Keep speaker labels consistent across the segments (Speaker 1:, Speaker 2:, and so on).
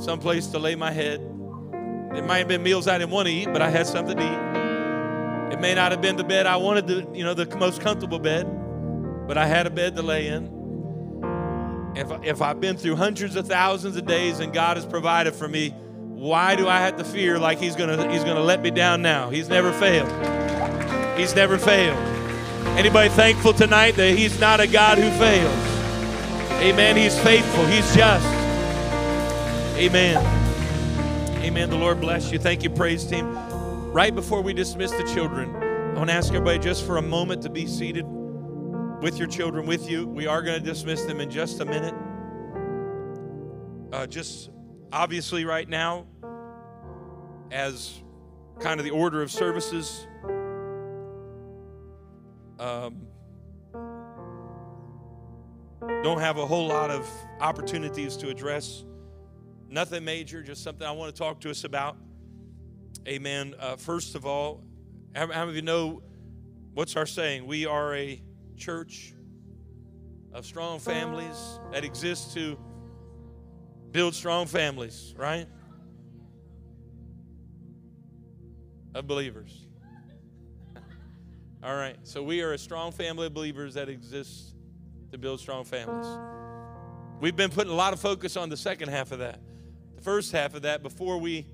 Speaker 1: some place to lay my head. It might have been meals I didn't want to eat, but I had something to eat. It may not have been the bed I wanted, to, you know, the most comfortable bed, but I had a bed to lay in. If, if I've been through hundreds of thousands of days and God has provided for me, why do I have to fear like He's gonna He's gonna let me down now? He's never failed. He's never failed. Anybody thankful tonight that He's not a God who fails? Amen. He's faithful. He's just. Amen. Amen. The Lord bless you. Thank you, praise team. Right before we dismiss the children, I want to ask everybody just for a moment to be seated with your children with you. We are going to dismiss them in just a minute. Uh, just obviously, right now, as kind of the order of services, um, don't have a whole lot of opportunities to address. Nothing major, just something I want to talk to us about. Amen. Uh, first of all, how, how many of you know what's our saying? We are a church of strong families that exists to build strong families, right? Of believers. All right, so we are a strong family of believers that exists to build strong families. We've been putting a lot of focus on the second half of that. The first half of that, before we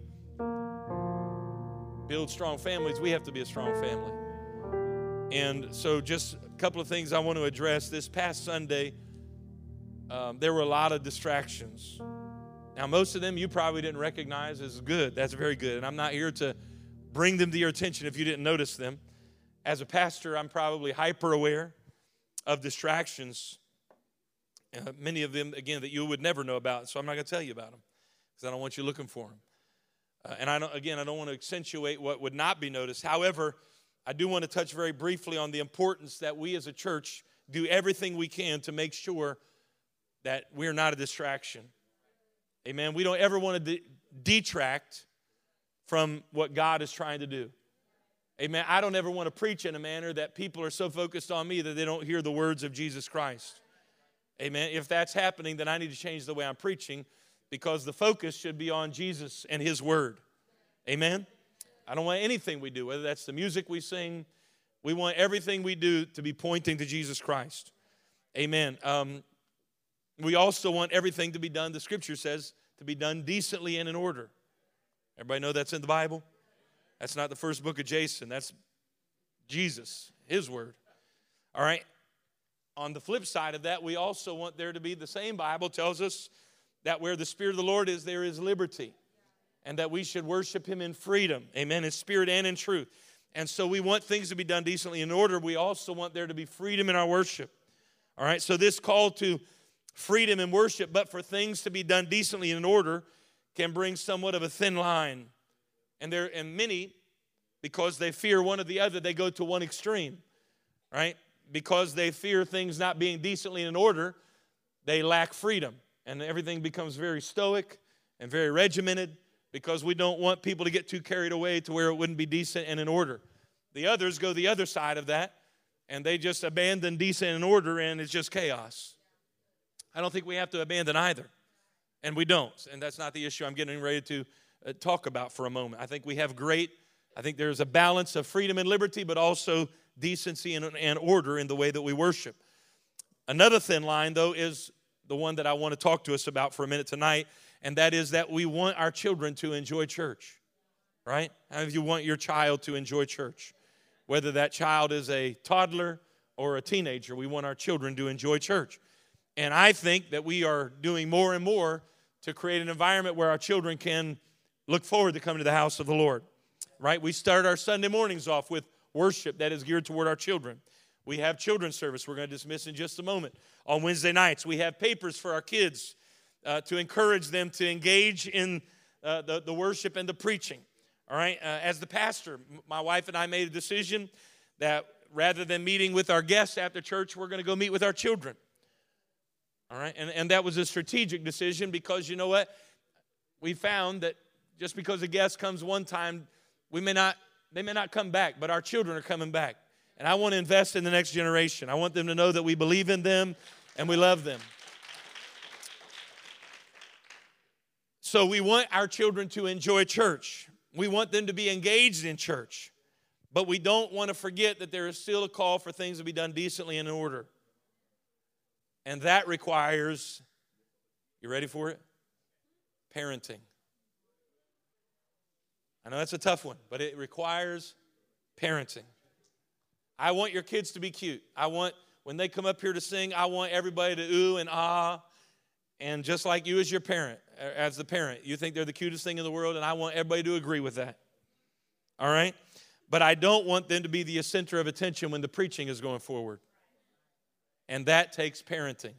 Speaker 1: build strong families, we have to be a strong family. And so, just a couple of things I want to address. This past Sunday, um, there were a lot of distractions. Now, most of them you probably didn't recognize as good. That's very good. And I'm not here to bring them to your attention if you didn't notice them. As a pastor, I'm probably hyper aware of distractions, uh, many of them, again, that you would never know about. So I'm not going to tell you about them because I don't want you looking for them. Uh, and I don't, again, I don't want to accentuate what would not be noticed. However, I do want to touch very briefly on the importance that we as a church do everything we can to make sure that we're not a distraction. Amen. We don't ever want to de- detract from what God is trying to do. Amen. I don't ever want to preach in a manner that people are so focused on me that they don't hear the words of Jesus Christ. Amen. If that's happening, then I need to change the way I'm preaching because the focus should be on Jesus and His Word. Amen. I don't want anything we do, whether that's the music we sing, we want everything we do to be pointing to Jesus Christ. Amen. Um, we also want everything to be done, the scripture says, to be done decently and in order. Everybody know that's in the Bible? That's not the first book of Jason. That's Jesus, his word. All right. On the flip side of that, we also want there to be the same Bible tells us that where the Spirit of the Lord is, there is liberty. And that we should worship him in freedom. Amen. In spirit and in truth. And so we want things to be done decently in order. We also want there to be freedom in our worship. All right. So this call to freedom in worship, but for things to be done decently in order, can bring somewhat of a thin line and there and many, because they fear one or the other, they go to one extreme, right? Because they fear things not being decently in order, they lack freedom. And everything becomes very stoic and very regimented because we don't want people to get too carried away to where it wouldn't be decent and in order. The others go the other side of that and they just abandon decent and order and it's just chaos. I don't think we have to abandon either. And we don't. And that's not the issue I'm getting ready to uh, talk about for a moment. I think we have great, I think there's a balance of freedom and liberty, but also decency and, and order in the way that we worship. Another thin line, though, is the one that I want to talk to us about for a minute tonight, and that is that we want our children to enjoy church, right? How of you want your child to enjoy church? Whether that child is a toddler or a teenager, we want our children to enjoy church. And I think that we are doing more and more to create an environment where our children can look forward to coming to the house of the Lord. Right? We start our Sunday mornings off with worship that is geared toward our children. We have children's service we're going to dismiss in just a moment. On Wednesday nights, we have papers for our kids uh, to encourage them to engage in uh, the, the worship and the preaching. All right, uh, as the pastor, my wife and I made a decision that rather than meeting with our guests after church, we're going to go meet with our children. All right, and, and that was a strategic decision because you know what? We found that just because a guest comes one time, we may not, they may not come back, but our children are coming back. And I want to invest in the next generation. I want them to know that we believe in them and we love them. So we want our children to enjoy church. We want them to be engaged in church, but we don't want to forget that there is still a call for things to be done decently and in order. And that requires, you ready for it? Parenting. I know that's a tough one, but it requires parenting. I want your kids to be cute. I want, when they come up here to sing, I want everybody to ooh and ah. And just like you as your parent, as the parent. You think they're the cutest thing in the world, and I want everybody to agree with that. All right? But I don't want them to be the center of attention when the preaching is going forward. And that takes parenting.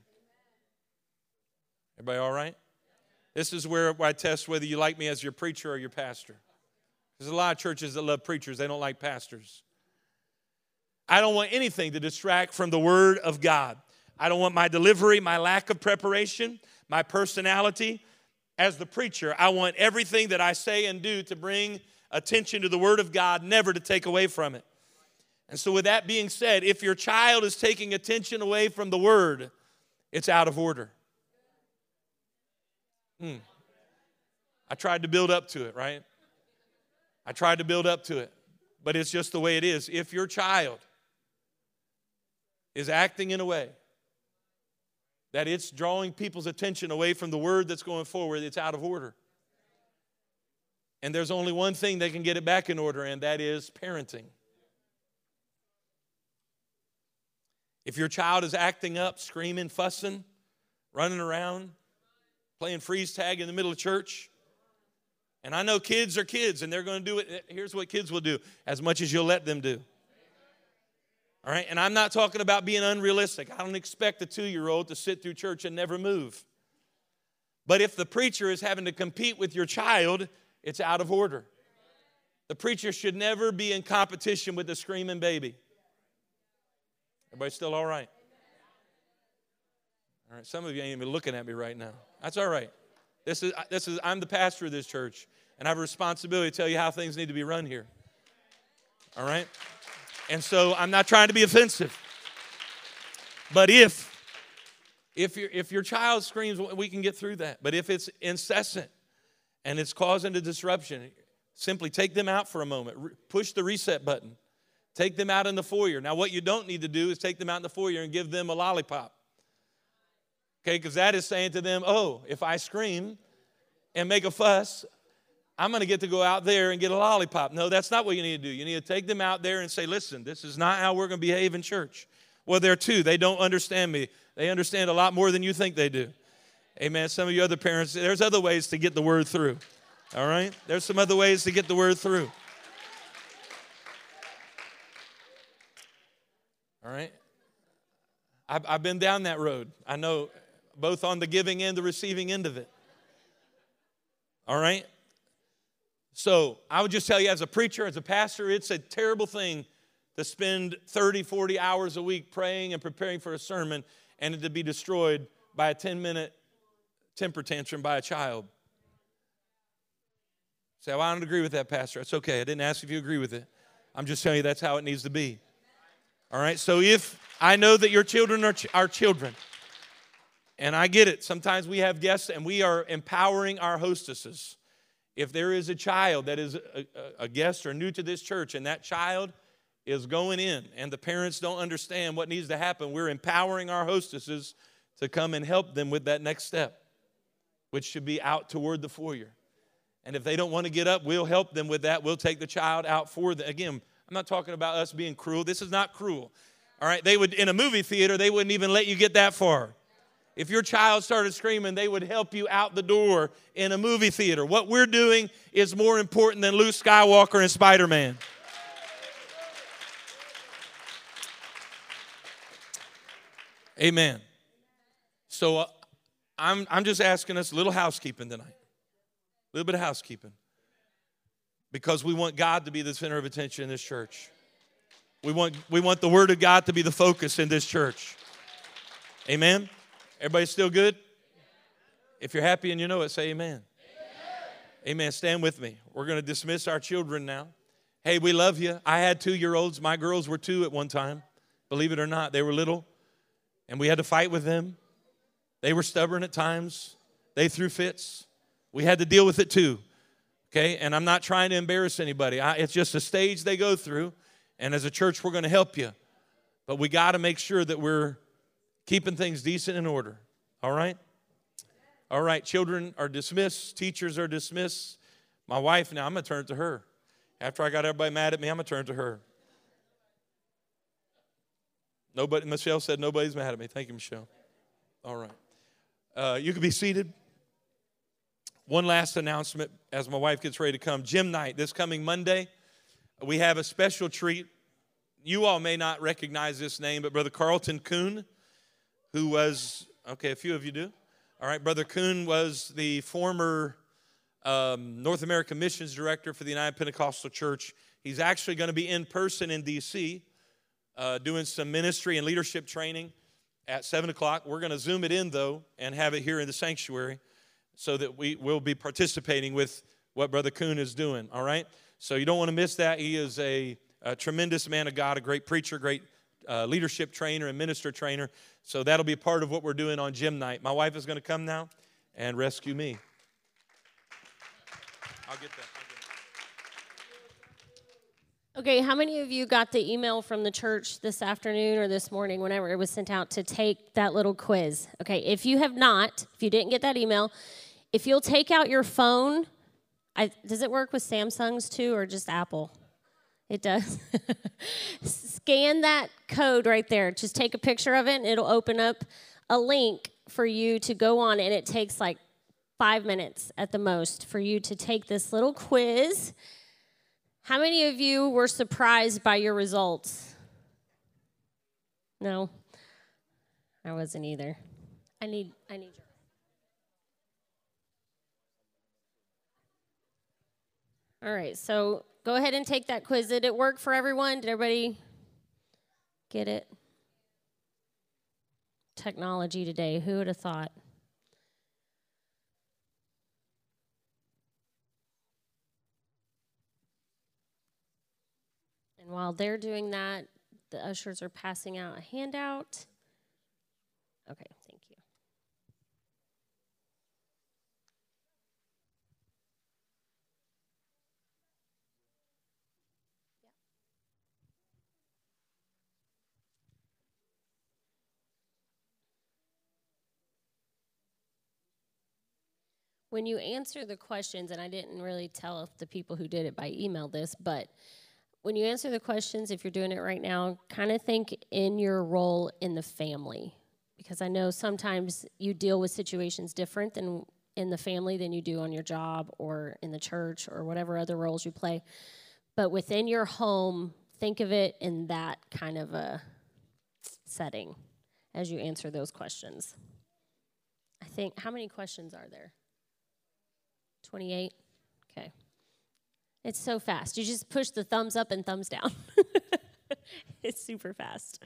Speaker 1: Everybody all right? This is where I test whether you like me as your preacher or your pastor. There's a lot of churches that love preachers, they don't like pastors. I don't want anything to distract from the Word of God. I don't want my delivery, my lack of preparation, my personality, as the preacher, I want everything that I say and do to bring attention to the Word of God, never to take away from it. And so, with that being said, if your child is taking attention away from the Word, it's out of order. Hmm. I tried to build up to it, right? I tried to build up to it, but it's just the way it is. If your child is acting in a way that it's drawing people's attention away from the word that's going forward, it's out of order. And there's only one thing that can get it back in order, and that is parenting. If your child is acting up, screaming, fussing, running around, playing freeze tag in the middle of church, and I know kids are kids and they're going to do it. Here's what kids will do as much as you'll let them do. All right, and I'm not talking about being unrealistic. I don't expect a two year old to sit through church and never move. But if the preacher is having to compete with your child, it's out of order. The preacher should never be in competition with the screaming baby. Everybody still all right? All right, some of you ain't even looking at me right now. That's all right. This is, this is, I'm the pastor of this church, and I have a responsibility to tell you how things need to be run here. All right? And so I'm not trying to be offensive. But if if your if your child screams, we can get through that. But if it's incessant and it's causing a disruption, simply take them out for a moment. Re- push the reset button. Take them out in the foyer. Now, what you don't need to do is take them out in the foyer and give them a lollipop. Okay, because that is saying to them, oh, if I scream and make a fuss, I'm going to get to go out there and get a lollipop. No, that's not what you need to do. You need to take them out there and say, listen, this is not how we're going to behave in church. Well, they're too, they don't understand me. They understand a lot more than you think they do. Amen. Some of you other parents, there's other ways to get the word through. All right? There's some other ways to get the word through. All right? I've, I've been down that road. I know both on the giving and the receiving end of it. All right? So I would just tell you, as a preacher, as a pastor, it's a terrible thing to spend 30, 40 hours a week praying and preparing for a sermon and it to be destroyed by a 10 minute temper tantrum by a child. Say, well, I don't agree with that, Pastor. It's okay. I didn't ask if you agree with it. I'm just telling you that's how it needs to be. All right? So if I know that your children are, ch- are children, and I get it, sometimes we have guests and we are empowering our hostesses if there is a child that is a, a, guest or new to this church and that child is going in and the parents don't understand what needs to happen, we're empowering our hostesses to come and help them with that next step, which should be out toward the foyer. And if they don't want to get up, we'll help them with that. We'll take the child out for them. Again, I'm not talking about us being cruel. This is not cruel. All right, they would in a movie theater, they wouldn't even let you get that far. If your child started screaming, they would help you out the door in a movie theater. What we're doing is more important than Luke Skywalker and Spider Man. Amen. So uh, I'm, I'm just asking us a little housekeeping tonight. A little bit of housekeeping. Because we want God to be the center of attention in this church. We want, we want the Word of God to be the focus in this church. Amen? Everybody still good? If you're happy and you know it, say amen. Amen. amen. Stand with me. We're going to dismiss our children now. Hey, we love you. I had two year olds. My girls were two at one time. Believe it or not, they were little, and we had to fight with them. They were stubborn at times, they threw fits. We had to deal with it too. Okay, and I'm not trying to embarrass anybody. I, it's just a stage they go through, and as a church, we're going to help you. But we got to make sure that we're keeping things decent in order. All right? All right, children are dismissed, teachers are dismissed. My wife, now I'm going to turn to her. After I got everybody mad at me, I'm going to turn to her. Nobody, Michelle said nobody's mad at me. Thank you, Michelle. All right. Uh, you can be seated. One last announcement as my wife gets ready to come. Gym night this coming Monday. We have a special treat. You all may not recognize this name, but Brother Carlton Coon, who was, okay, a few of you do. All right, Brother Coon was the former um, North American Missions Director for the United Pentecostal Church. He's actually going to be in person in D.C. Uh, doing some ministry and leadership training at 7 o'clock. We're going to zoom it in, though, and have it here in the sanctuary so that we will be participating with what Brother Coon is doing, all right? So you don't want to miss that. He is a, a tremendous man of God, a great preacher, great uh, leadership trainer and minister trainer. So that'll be part of what we're doing on gym night. My wife is going to come now and rescue me. I'll get that.
Speaker 2: Okay, how many of you got the email from the church this afternoon or this morning, whenever it was sent out, to take that little quiz? Okay, if you have not, if you didn't get that email, if you'll take out your phone, I, does it work with Samsungs too or just Apple? It does. Scan that code right there. Just take a picture of it and it'll open up a link for you to go on, and it takes like five minutes at the most for you to take this little quiz how many of you were surprised by your results? No. I wasn't either. I need I need your All right, so go ahead and take that quiz. Did it work for everyone? Did everybody get it? Technology today, who would have thought? And while they're doing that, the ushers are passing out a handout. Okay, thank you. When you answer the questions, and I didn't really tell if the people who did it by email this, but when you answer the questions, if you're doing it right now, kind of think in your role in the family. Because I know sometimes you deal with situations different than in the family than you do on your job or in the church or whatever other roles you play. But within your home, think of it in that kind of a setting as you answer those questions. I think, how many questions are there? 28? Okay. It's so fast. You just push the thumbs up and thumbs down. it's super fast.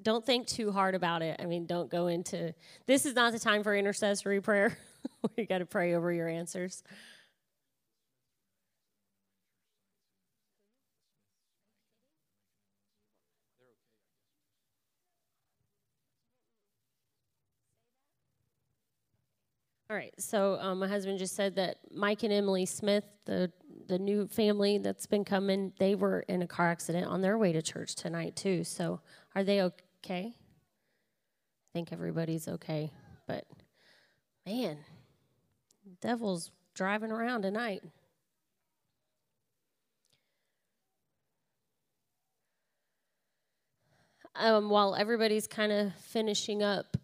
Speaker 2: Don't think too hard about it. I mean, don't go into this is not the time for intercessory prayer you got to pray over your answers. All right, so um, my husband just said that Mike and Emily Smith, the the new family that's been coming, they were in a car accident on their way to church tonight too. So are they okay? I think everybody's okay. But man, devil's driving around tonight. Um, while everybody's kind of finishing up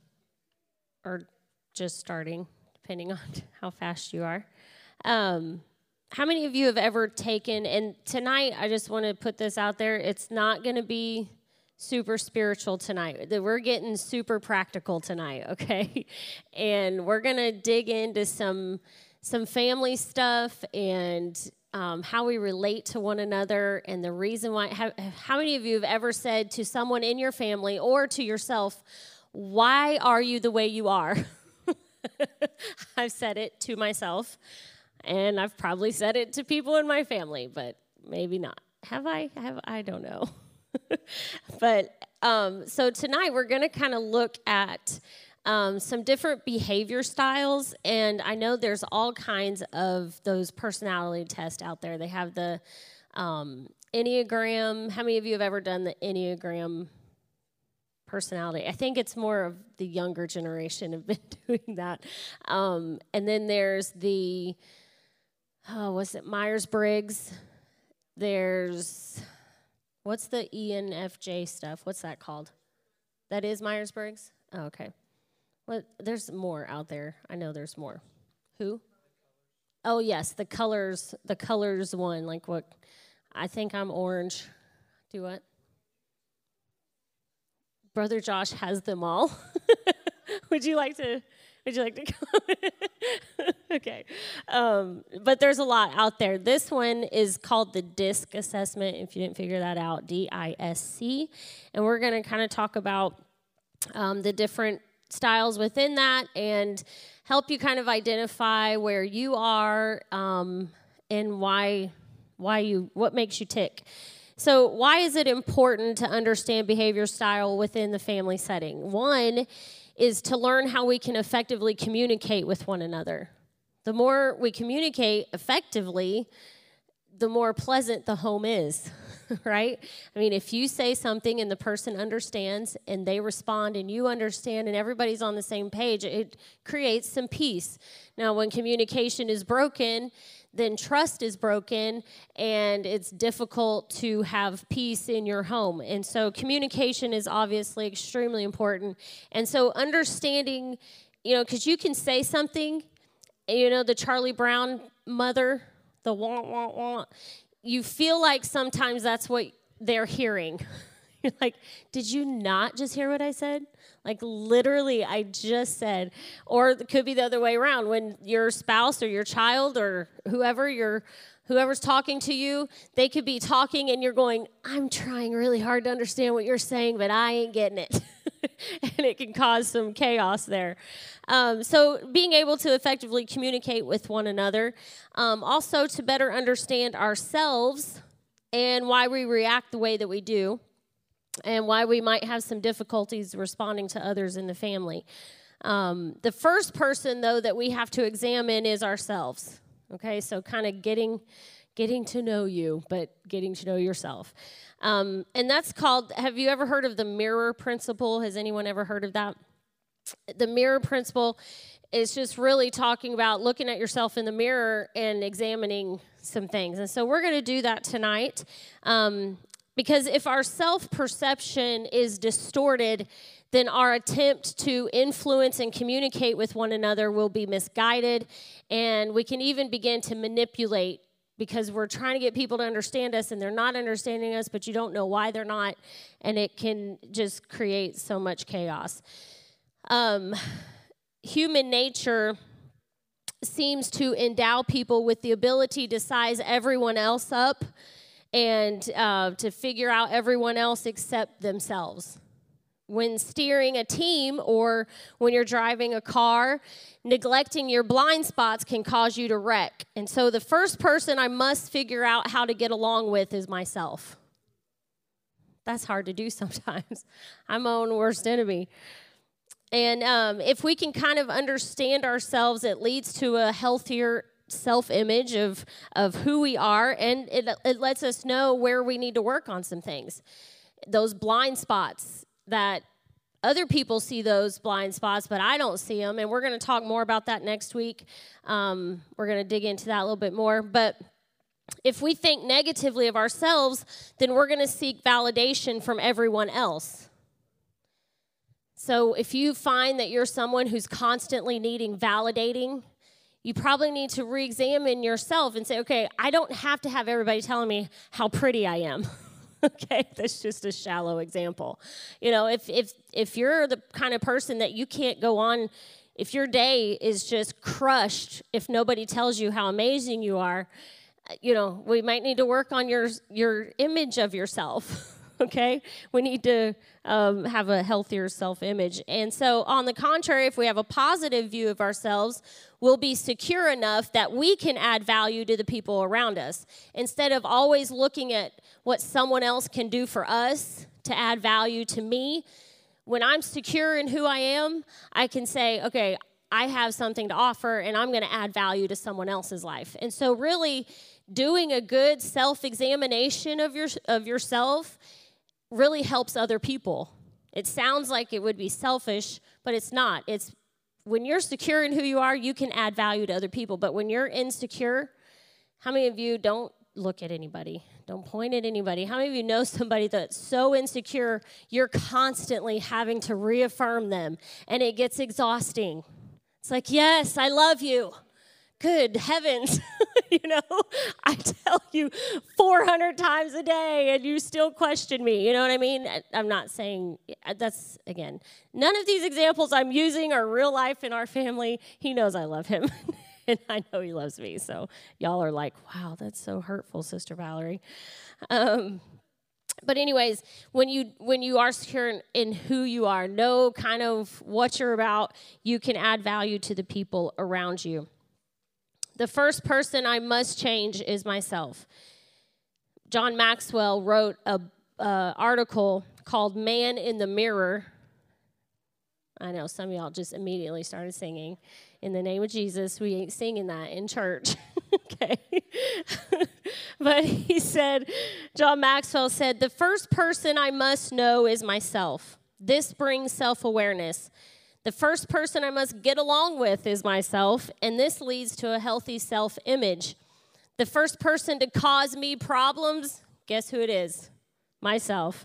Speaker 2: or just starting, depending on how fast you are. Um, how many of you have ever taken and tonight i just want to put this out there it's not going to be super spiritual tonight. We're getting super practical tonight, okay? And we're gonna dig into some some family stuff and um, how we relate to one another and the reason why. How, how many of you have ever said to someone in your family or to yourself, "Why are you the way you are?" I've said it to myself, and I've probably said it to people in my family, but maybe not. Have I? Have I don't know. but um, so tonight we're going to kind of look at um, some different behavior styles, and I know there's all kinds of those personality tests out there. They have the um, Enneagram. How many of you have ever done the Enneagram personality? I think it's more of the younger generation have been doing that. Um, and then there's the, oh, what's it, Myers Briggs. There's What's the ENFJ stuff? What's that called? That is Myers Briggs? Oh, okay. Well, there's more out there. I know there's more. Who? Oh, yes, the colors, the colors one. Like what? I think I'm orange. Do what? Brother Josh has them all. Would you like to would you like to come? okay. Um, but there's a lot out there. This one is called the DISC assessment, if you didn't figure that out, D I S C. And we're going to kind of talk about um, the different styles within that and help you kind of identify where you are um, and why why you what makes you tick so why is it important to understand behavior style within the family setting one is to learn how we can effectively communicate with one another. The more we communicate effectively, the more pleasant the home is, right? I mean, if you say something and the person understands and they respond and you understand and everybody's on the same page, it creates some peace. Now, when communication is broken, then trust is broken and it's difficult to have peace in your home. And so communication is obviously extremely important. And so understanding, you know, because you can say something, you know, the Charlie Brown mother, the want, want, want, you feel like sometimes that's what they're hearing. You're like, did you not just hear what I said? Like literally, I just said, or it could be the other way around when your spouse or your child or whoever you're whoever's talking to you, they could be talking and you're going, I'm trying really hard to understand what you're saying, but I ain't getting it. and it can cause some chaos there. Um, so, being able to effectively communicate with one another, um, also to better understand ourselves and why we react the way that we do and why we might have some difficulties responding to others in the family. Um, the first person, though, that we have to examine is ourselves. Okay, so kind of getting getting to know you, but getting to know yourself. Um, and that's called. Have you ever heard of the mirror principle? Has anyone ever heard of that? The mirror principle is just really talking about looking at yourself in the mirror and examining some things. And so we're going to do that tonight. Um, because if our self perception is distorted, then our attempt to influence and communicate with one another will be misguided, and we can even begin to manipulate because we're trying to get people to understand us and they're not understanding us, but you don't know why they're not, and it can just create so much chaos. Um, human nature seems to endow people with the ability to size everyone else up and uh, to figure out everyone else except themselves. When steering a team or when you're driving a car, neglecting your blind spots can cause you to wreck. And so the first person I must figure out how to get along with is myself. That's hard to do sometimes. I'm my own worst enemy. And um, if we can kind of understand ourselves, it leads to a healthier self image of, of who we are, and it, it lets us know where we need to work on some things. Those blind spots that other people see those blind spots, but I don't see them, and we're going to talk more about that next week. Um, we're going to dig into that a little bit more, but if we think negatively of ourselves, then we're going to seek validation from everyone else. So if you find that you're someone who's constantly needing validating, you probably need to re examine yourself and say, okay, I don't have to have everybody telling me how pretty I am. okay that's just a shallow example. You know if if if you're the kind of person that you can't go on if your day is just crushed if nobody tells you how amazing you are uh, you know we might need to work on your your image of yourself okay? We need to um, have a healthier self-image. And so on the contrary if we have a positive view of ourselves we'll be secure enough that we can add value to the people around us. Instead of always looking at what someone else can do for us to add value to me when i'm secure in who i am i can say okay i have something to offer and i'm going to add value to someone else's life. And so really doing a good self-examination of your of yourself really helps other people. It sounds like it would be selfish, but it's not. It's when you're secure in who you are, you can add value to other people. But when you're insecure, how many of you don't look at anybody? Don't point at anybody. How many of you know somebody that's so insecure, you're constantly having to reaffirm them and it gets exhausting? It's like, yes, I love you good heavens, you know, I tell you 400 times a day and you still question me. You know what I mean? I'm not saying that's, again, none of these examples I'm using are real life in our family. He knows I love him. and I know he loves me. So y'all are like, wow, that's so hurtful, Sister Valerie. Um, but anyways when you when you are secure in, in, who you are know kind of what you're about you can add value to the people around you the first person I must change is myself. John Maxwell wrote a uh, article called "Man in the Mirror." I know some of y'all just immediately started singing. In the name of Jesus, we ain't singing that in church. okay. but he said, John Maxwell said, the first person I must know is myself. This brings self awareness. The first person I must get along with is myself, and this leads to a healthy self image. The first person to cause me problems, guess who it is? Myself.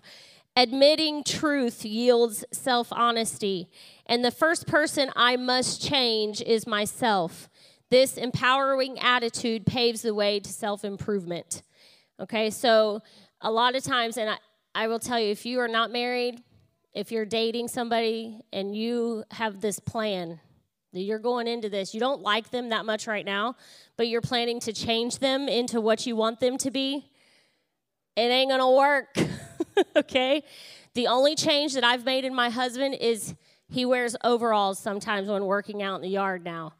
Speaker 2: Admitting truth yields self honesty, and the first person I must change is myself. This empowering attitude paves the way to self improvement. Okay, so a lot of times, and I, I will tell you, if you are not married, if you're dating somebody and you have this plan that you're going into this, you don't like them that much right now, but you're planning to change them into what you want them to be, it ain't gonna work. okay? The only change that I've made in my husband is he wears overalls sometimes when working out in the yard now.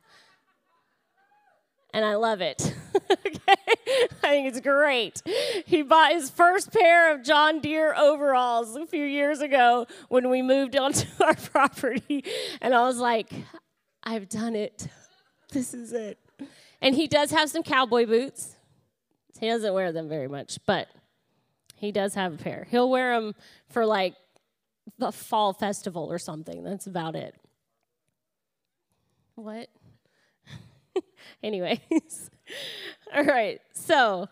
Speaker 2: And I love it. okay? I think it's great. He bought his first pair of John Deere overalls a few years ago when we moved onto our property. And I was like, I've done it. This is it. And he does have some cowboy boots. He doesn't wear them very much, but he does have a pair. He'll wear them for like the fall festival or something. That's about it. What? Anyways. All right. So,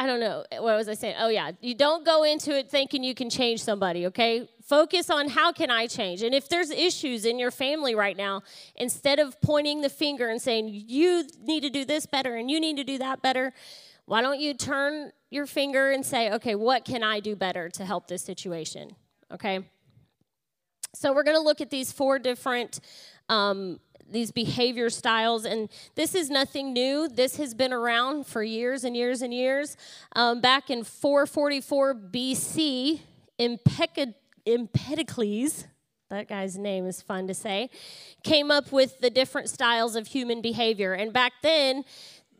Speaker 2: I don't know. What was I saying? Oh, yeah. You don't go into it thinking you can change somebody, okay? Focus on how can I change? And if there's issues in your family right now, instead of pointing the finger and saying, you need to do this better and you need to do that better, why don't you turn your finger and say, okay, what can I do better to help this situation? Okay? So we're going to look at these four different um, these behavior styles. And this is nothing new. This has been around for years and years and years. Um, back in 444 BC, Empedocles, that guy's name is fun to say, came up with the different styles of human behavior. And back then,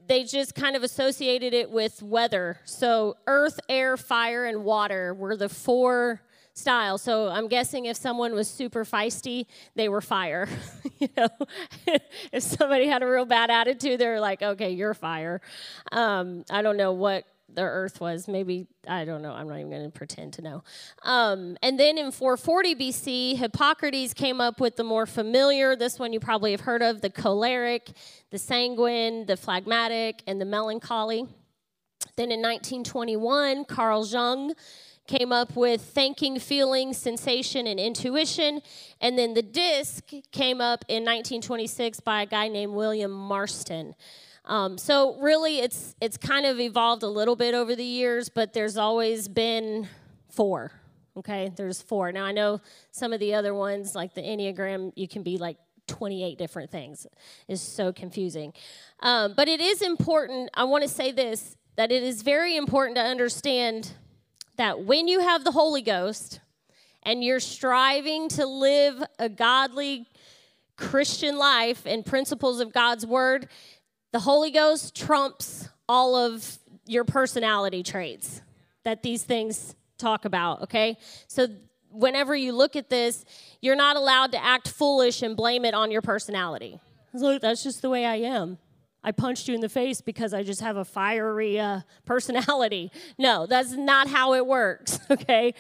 Speaker 2: they just kind of associated it with weather. So, earth, air, fire, and water were the four style. So I'm guessing if someone was super feisty, they were fire. you know, if somebody had a real bad attitude, they're like, okay, you're fire. Um, I don't know what the earth was. Maybe, I don't know. I'm not even going to pretend to know. Um, and then in 440 BC, Hippocrates came up with the more familiar, this one you probably have heard of, the choleric, the sanguine, the phlegmatic, and the melancholy. Then in 1921, Carl Jung came up with thinking, feeling, sensation, and intuition. And then the disc came up in 1926 by a guy named William Marston. Um, so really, it's it's kind of evolved a little bit over the years, but there's always been four. Okay, there's four. Now I know some of the other ones, like the Enneagram, you can be like 28 different things. Is so confusing. Um, but it is important. I want to say this that it is very important to understand that when you have the Holy Ghost and you're striving to live a godly Christian life and principles of God's word, the Holy Ghost trumps all of your personality traits that these things talk about, okay? So whenever you look at this, you're not allowed to act foolish and blame it on your personality. Look, that's just the way I am. I punched you in the face because I just have a fiery uh, personality. No, that's not how it works, okay?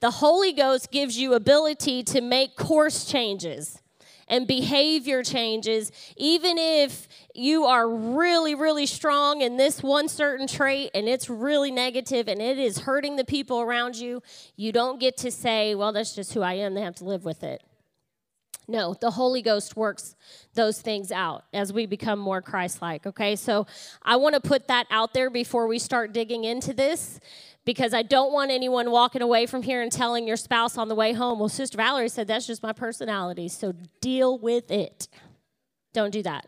Speaker 2: The Holy Ghost gives you ability to make course changes and behavior changes, even if you are really, really strong in this one certain trait and it's really negative and it is hurting the people around you, you don't get to say, well, that's just who I am. They have to live with it. No, the Holy Ghost works those things out as we become more Christ like. Okay, so I want to put that out there before we start digging into this because I don't want anyone walking away from here and telling your spouse on the way home, well, Sister Valerie said that's just my personality, so deal with it. Don't do that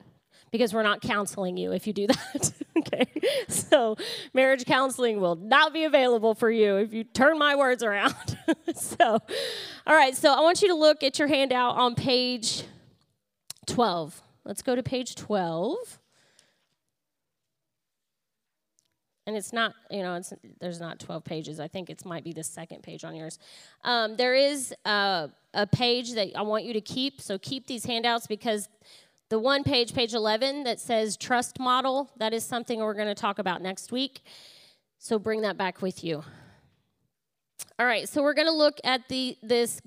Speaker 2: because we're not counseling you if you do that. okay? So, marriage counseling will not be available for you if you turn my words around. so, all right, so I want you to look at your handout on page 12. Let's go to page 12. and it's not you know it's there's not 12 pages i think it might be the second page on yours um, there is a, a page that i want you to keep so keep these handouts because the one page, page 11, that says trust model, that is something we're going to talk about next week. So bring that back with you. All right, so we're going to look at the this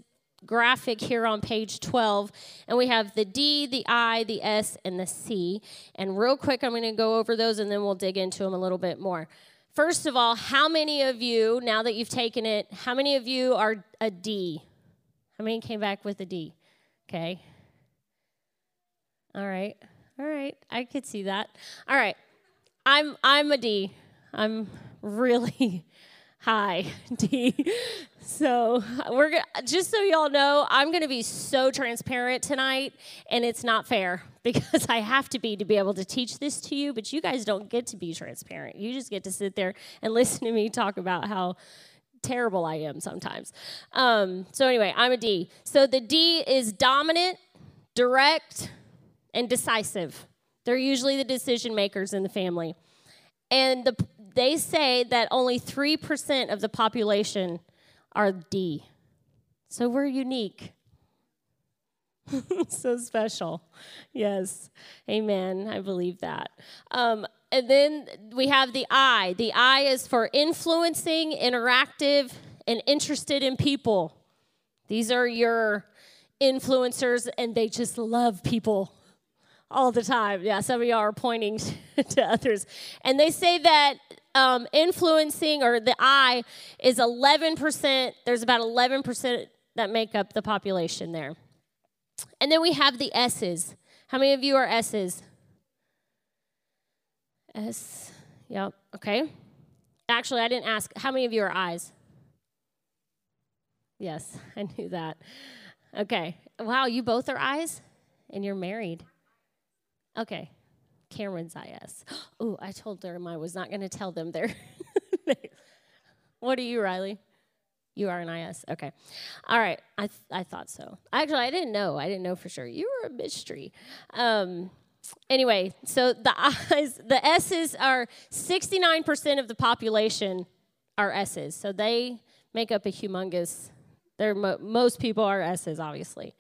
Speaker 2: graphic here on page 12 and we have the D, the I, the S and the C. And real quick I'm going to go over those and then we'll dig into them a little bit more. First of all, how many of you now that you've taken it, how many of you are a D? How many came back with a D? Okay. All right. All right. I could see that. All right. I'm I'm a D. I'm really high D. So we're gonna, just so y'all know, I'm going to be so transparent tonight, and it's not fair because I have to be to be able to teach this to you. But you guys don't get to be transparent. You just get to sit there and listen to me talk about how terrible I am sometimes. Um, so anyway, I'm a D. So the D is dominant, direct and decisive. They're usually the decision makers in the family. And the, they say that only 3% of the population are D. So we're unique. so special. Yes. Amen. I believe that. Um, and then we have the I. The I is for influencing, interactive, and interested in people. These are your influencers, and they just love people all the time. Yeah, some of y'all are pointing to others. And they say that um, influencing or the I is 11%. There's about 11% that make up the population there. And then we have the S's. How many of you are S's? S. Yep. Okay. Actually, I didn't ask. How many of you are I's? Yes, I knew that. Okay. Wow, you both are I's? And you're married. Okay. Cameron's IS. Oh, I told them I was not going to tell them there. what are you, Riley? You are an IS. Okay. All right. I, th- I thought so. Actually, I didn't know. I didn't know for sure. You were a mystery. Um, anyway, so the I's, the S's are 69% of the population are S's. So they make up a humongous, they're mo- most people are S's, obviously.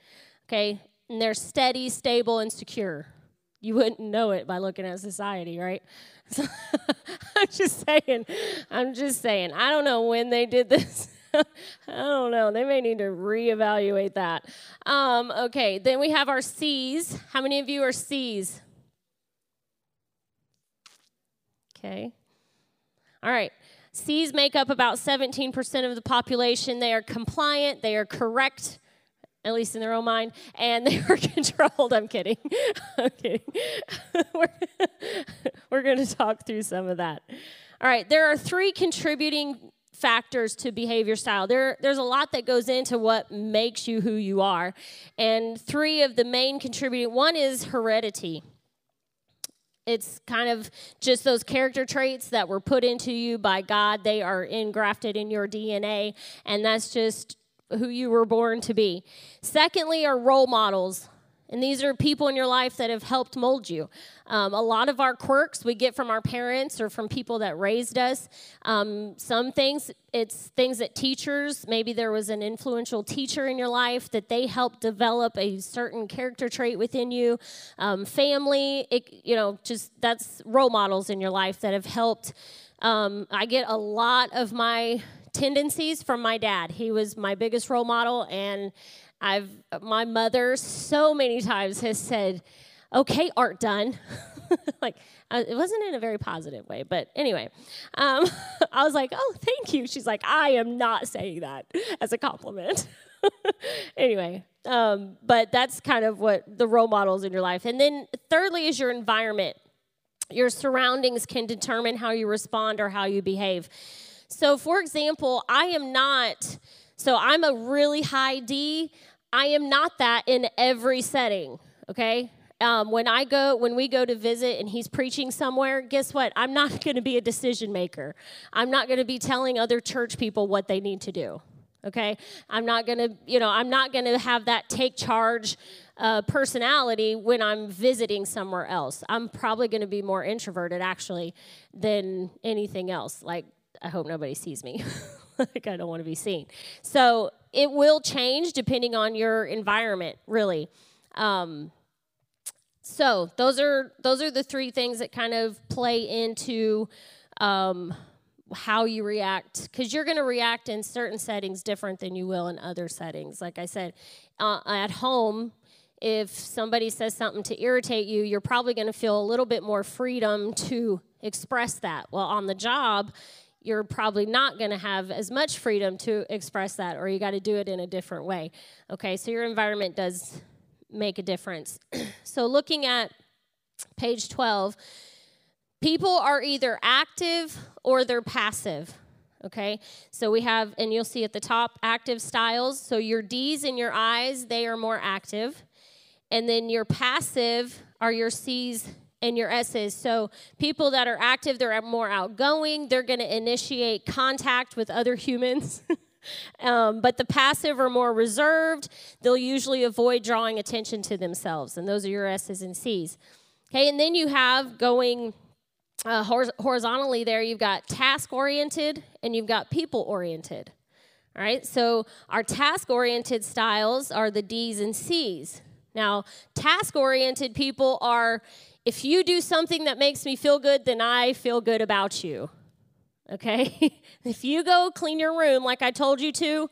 Speaker 2: Okay. And they're steady, stable, and secure. You wouldn't know it by looking at society, right? So, I'm just saying. I'm just saying. I don't know when they did this. I don't know. They may need to reevaluate that. Um, okay, then we have our C's. How many of you are C's? Okay. All right. C's make up about 17% of the population. They are compliant, they are correct, at least in their own mind, and they were controlled. I'm kidding. I'm kidding. we're, we're going to talk through some of that. All right, there are three contributing factors to behavior style. There, there's a lot that goes into what makes you who you are. And three of the main contributing one is heredity. It's kind of just those character traits that were put into you by God. They are engrafted in your DNA, and that's just who you were born to be. Secondly, are role models. And these are people in your life that have helped mold you. Um, a lot of our quirks we get from our parents or from people that raised us. Um, some things, it's things that teachers, maybe there was an influential teacher in your life that they helped develop a certain character trait within you. Um, family, it, you know, just that's role models in your life that have helped. Um, I get a lot of my tendencies from my dad. He was my biggest role model, and I've my mother so many times has said, "Okay, art done." like uh, it wasn't in a very positive way, but anyway, um, I was like, "Oh, thank you." She's like, "I am not saying that as a compliment." anyway, um, but that's kind of what the role models in your life. And then thirdly is your environment. Your surroundings can determine how you respond or how you behave. So, for example, I am not. So I'm a really high D. I am not that in every setting, okay? Um, when I go, when we go to visit and he's preaching somewhere, guess what? I'm not going to be a decision maker. I'm not going to be telling other church people what they need to do. Okay, I'm not going to, you know, I'm not going to have that take charge uh, personality when I'm visiting somewhere else. I'm probably going to be more introverted actually than anything else. Like, I hope nobody sees me. like, I don't want to be seen. So it will change depending on your environment, really. Um, so those are those are the three things that kind of play into um, how you react because you're going to react in certain settings different than you will in other settings. Like I said, uh, at home. If somebody says something to irritate you, you're probably going to feel a little bit more freedom to express that. Well, on the job, you're probably not going to have as much freedom to express that, or you got to do it in a different way. Okay, so your environment does make a difference. so, looking at page 12, people are either active or they're passive. Okay, so we have, and you'll see at the top, active styles. So, your D's and your I's, they are more active. And then your passive are your C's and your S's. So, people that are active, they're more outgoing, they're going to initiate contact with other humans. um, but the passive are more reserved, they'll usually avoid drawing attention to themselves. And those are your S's and C's. Okay, and then you have going uh, horizontally there, you've got task oriented and you've got people oriented. All right, so our task oriented styles are the D's and C's. Now, task oriented people are if you do something that makes me feel good, then I feel good about you. Okay? if you go clean your room like I told you to,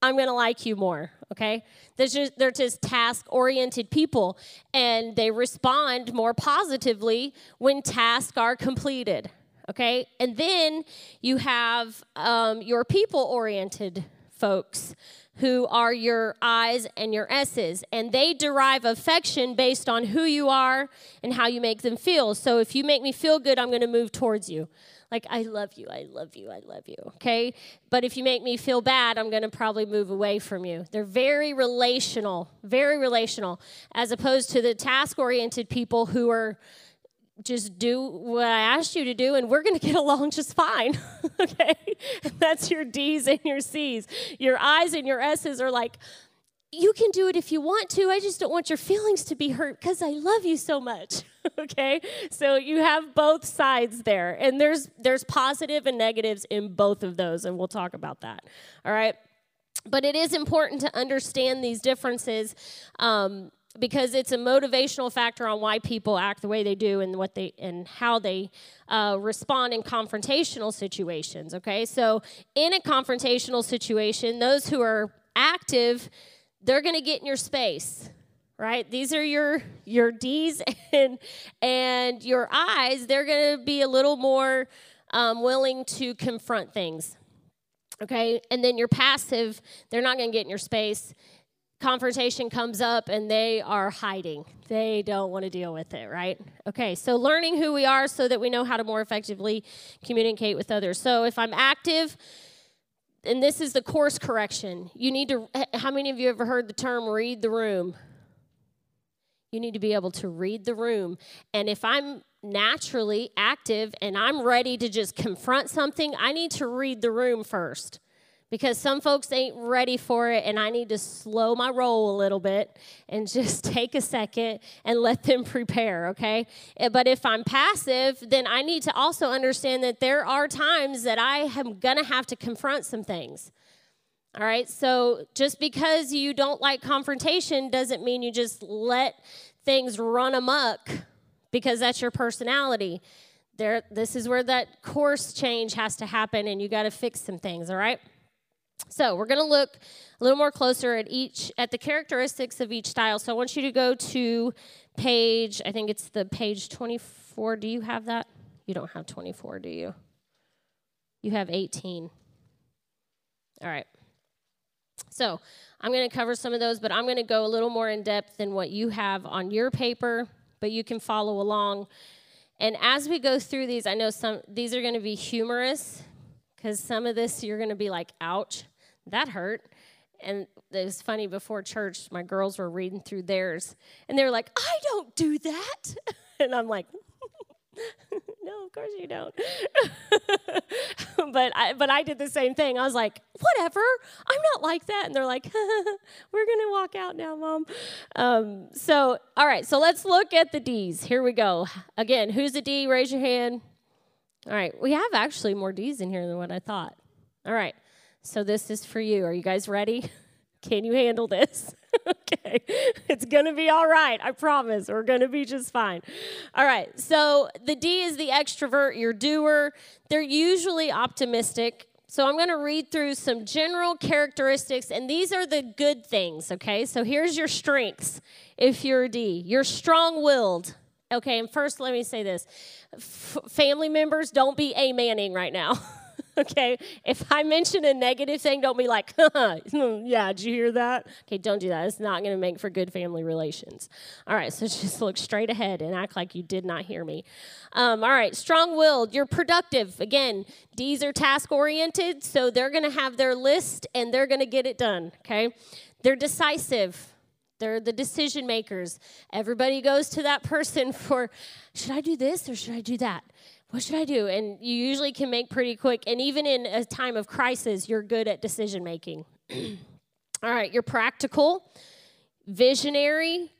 Speaker 2: I'm going to like you more. Okay? They're just, they're just task oriented people, and they respond more positively when tasks are completed. Okay? And then you have um, your people oriented folks who are your I's and your S's. And they derive affection based on who you are and how you make them feel. So if you make me feel good, I'm going to move towards you. Like, I love you, I love you, I love you, okay? But if you make me feel bad, I'm gonna probably move away from you. They're very relational, very relational, as opposed to the task oriented people who are just do what I asked you to do, and we're going to get along just fine. okay? That's your D's and your C's. Your I's and your S's are like, you can do it if you want to. I just don't want your feelings to be hurt because I love you so much. okay? So you have both sides there. And there's there's positive and negatives in both of those, and we'll talk about that. All right? But it is important to understand these differences. Um, because it's a motivational factor on why people act the way they do and what they and how they uh, respond in confrontational situations okay? So in a confrontational situation those who are active they're going to get in your space right? These are your your d's and and your i's they're going to be a little more um, willing to confront things okay? And then your passive they're not going to get in your space confrontation comes up and they are hiding. They don't want to deal with it, right? Okay, so learning who we are so that we know how to more effectively communicate with others. So if I'm active, and this is the course correction, you need to, how many of you ever heard the term read the room? You need to be able to read the room. And if I'm naturally active and I'm ready to just confront something, I need to read the room first because some folks ain't ready for it and I need to slow my roll a little bit and just take a second and let them prepare, okay? Eh, but if I'm passive, then I need to also understand that there are times that I am to have to confront some things. All right? So just because you don't like confrontation doesn't mean you just let things run amok because that's your personality. There this is where that course change has to happen and you got to fix some things, all right? So we're going to look a little more closer at each at the characteristics of each style. So I want you to go to page. I think it's the page 24. Do you have that? You don't have 24, do you? You have 18. All right. So I'm going to cover some of those, but I'm going to go a little more in depth than what you have on your paper, but you can follow along. And as we go through these, I know some these are going to be humorous because some of this you're going to be like, ouch that hurt. And it was funny before church, my girls were reading through theirs, and they were like, I don't do that. And I'm like, no, of course you don't. but I but I did the same thing. I was like, whatever, I'm not like that. And they're like, we're gonna walk out now, mom. Um, so all right, so let's look at the D's. Here we go. Again, who's a D? Raise your hand. All right, we have actually more D's in here than what I thought. All right. So this is for you. Are you guys ready? Can you handle this? okay. It's going to be all right. I promise. We're going to be just fine. All right. So the D is the extrovert, your doer. They're usually optimistic. So I'm going to read through some general characteristics, and these are the good things, okay? So here's your strengths if you're a D. You're strong willed. Okay, and first let me say this F- family members, don't be a manning right now. okay? If I mention a negative thing, don't be like, yeah, did you hear that? Okay, don't do that. It's not going to make for good family relations. All right, so just look straight ahead and act like you did not hear me. Um, all right, strong willed. You're productive. Again, D's are task oriented, so they're going to have their list and they're going to get it done, okay? They're decisive. They're the decision makers. Everybody goes to that person for, should I do this or should I do that? What should I do? And you usually can make pretty quick. And even in a time of crisis, you're good at decision making. All right, you're practical, visionary,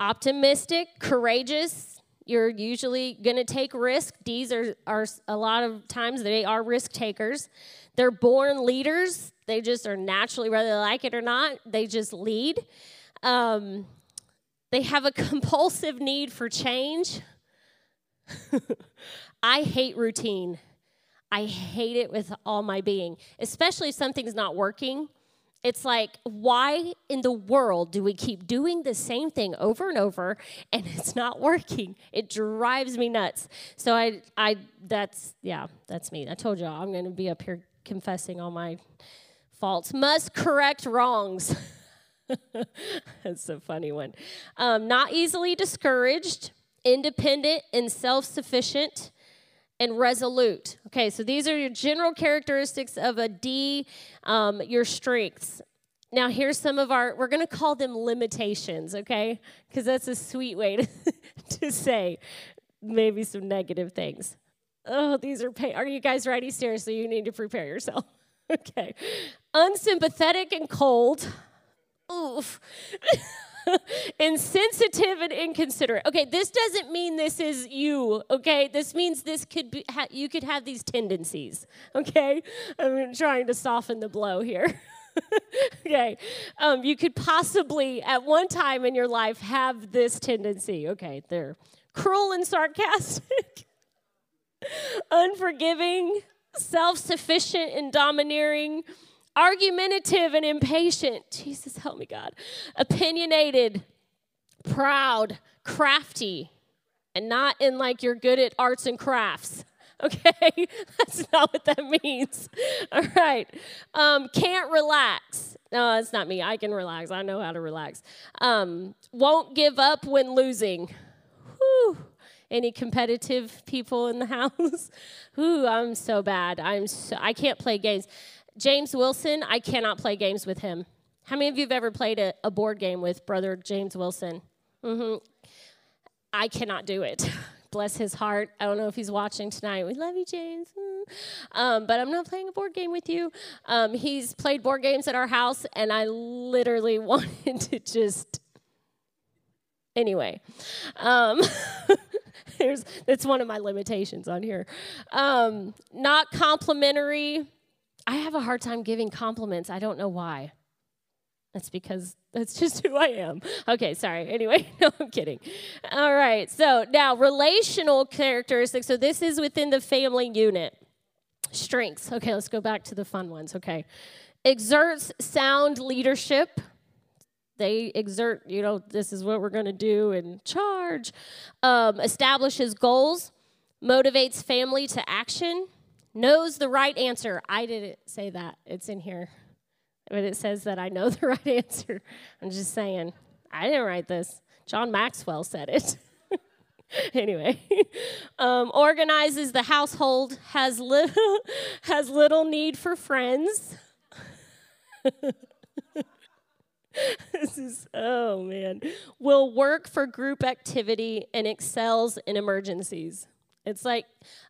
Speaker 2: optimistic, courageous. You're usually going to take risk. These are, are a lot of times they are risk takers. They're born leaders. They just are naturally, whether they like it or not, they just lead. Um, they have a compulsive need for change. I hate routine. I hate it with all my being, especially if something's not working. It's like, why in the world do we keep doing the same thing over and over and it's not working? It drives me nuts. So I, I, that's, yeah, that's me. I told y'all I'm going to be up here confessing all my faults. Must correct wrongs. that's a funny one. Um, not easily discouraged, independent and self sufficient and resolute. Okay, so these are your general characteristics of a D, um, your strengths. Now, here's some of our, we're going to call them limitations, okay? Because that's a sweet way to, to say maybe some negative things. Oh, these are pain. Are you guys ready? Seriously, you need to prepare yourself. okay. Unsympathetic and cold. Oof. insensitive and inconsiderate. Okay, this doesn't mean this is you. Okay, this means this could be ha- you could have these tendencies. Okay, I'm trying to soften the blow here. okay, um, you could possibly at one time in your life have this tendency. Okay, they're cruel and sarcastic, unforgiving, self-sufficient and domineering argumentative and impatient. Jesus, help me, God. Opinionated, proud, crafty, and not in like you're good at arts and crafts. Okay, that's not what that means. All right. Um, can't relax. No, it's not me. I can relax. I know how to relax. Um, won't give up when losing. Whew. Any competitive people in the house? Ooh, I'm so bad. I'm so, I can't play games. James Wilson, I cannot play games with him. How many of you have ever played a, a board game with brother James Wilson? Mm-hmm. I cannot do it. Bless his heart. I don't know if he's watching tonight. We love you, James. Um, but I'm not playing a board game with you. Um, he's played board games at our house, and I literally wanted to just. Anyway, um, here's that's one of my limitations on here. Um, not complimentary. I have a hard time giving compliments. I don't know why. That's because that's just who I am. Okay, sorry. Anyway, no, I'm kidding. All right, so now relational characteristics. So this is within the family unit. Strengths. Okay, let's go back to the fun ones. Okay. Exerts sound leadership. They exert, you know, this is what we're going to do and charge. Um, establishes goals, motivates family to action, knows the right answer. I didn't say that, it's in here but it says that I know the right answer. I'm just saying, I didn't write this. John Maxwell said it. anyway, um, organizes the household, has little, has little need for friends. this is, oh man. Will work for group activity and excels in emergencies. It's like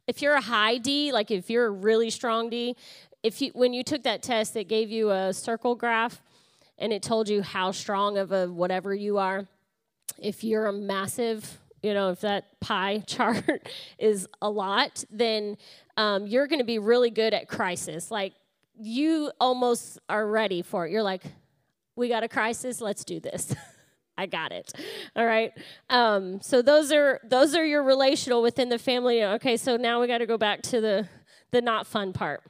Speaker 2: if you're a high D, like if you're a really strong D, if you when you took that test, it gave you a circle graph and it told you how strong of a whatever you are. If you're a massive, you know, if that pie chart is a lot, then um, you're going to be really good at crisis. Like you almost are ready for it. You're like, we got a crisis. Let's do this. I got it. All right. Um, so those are those are your relational within the family. Okay. So now we got to go back to the the not fun part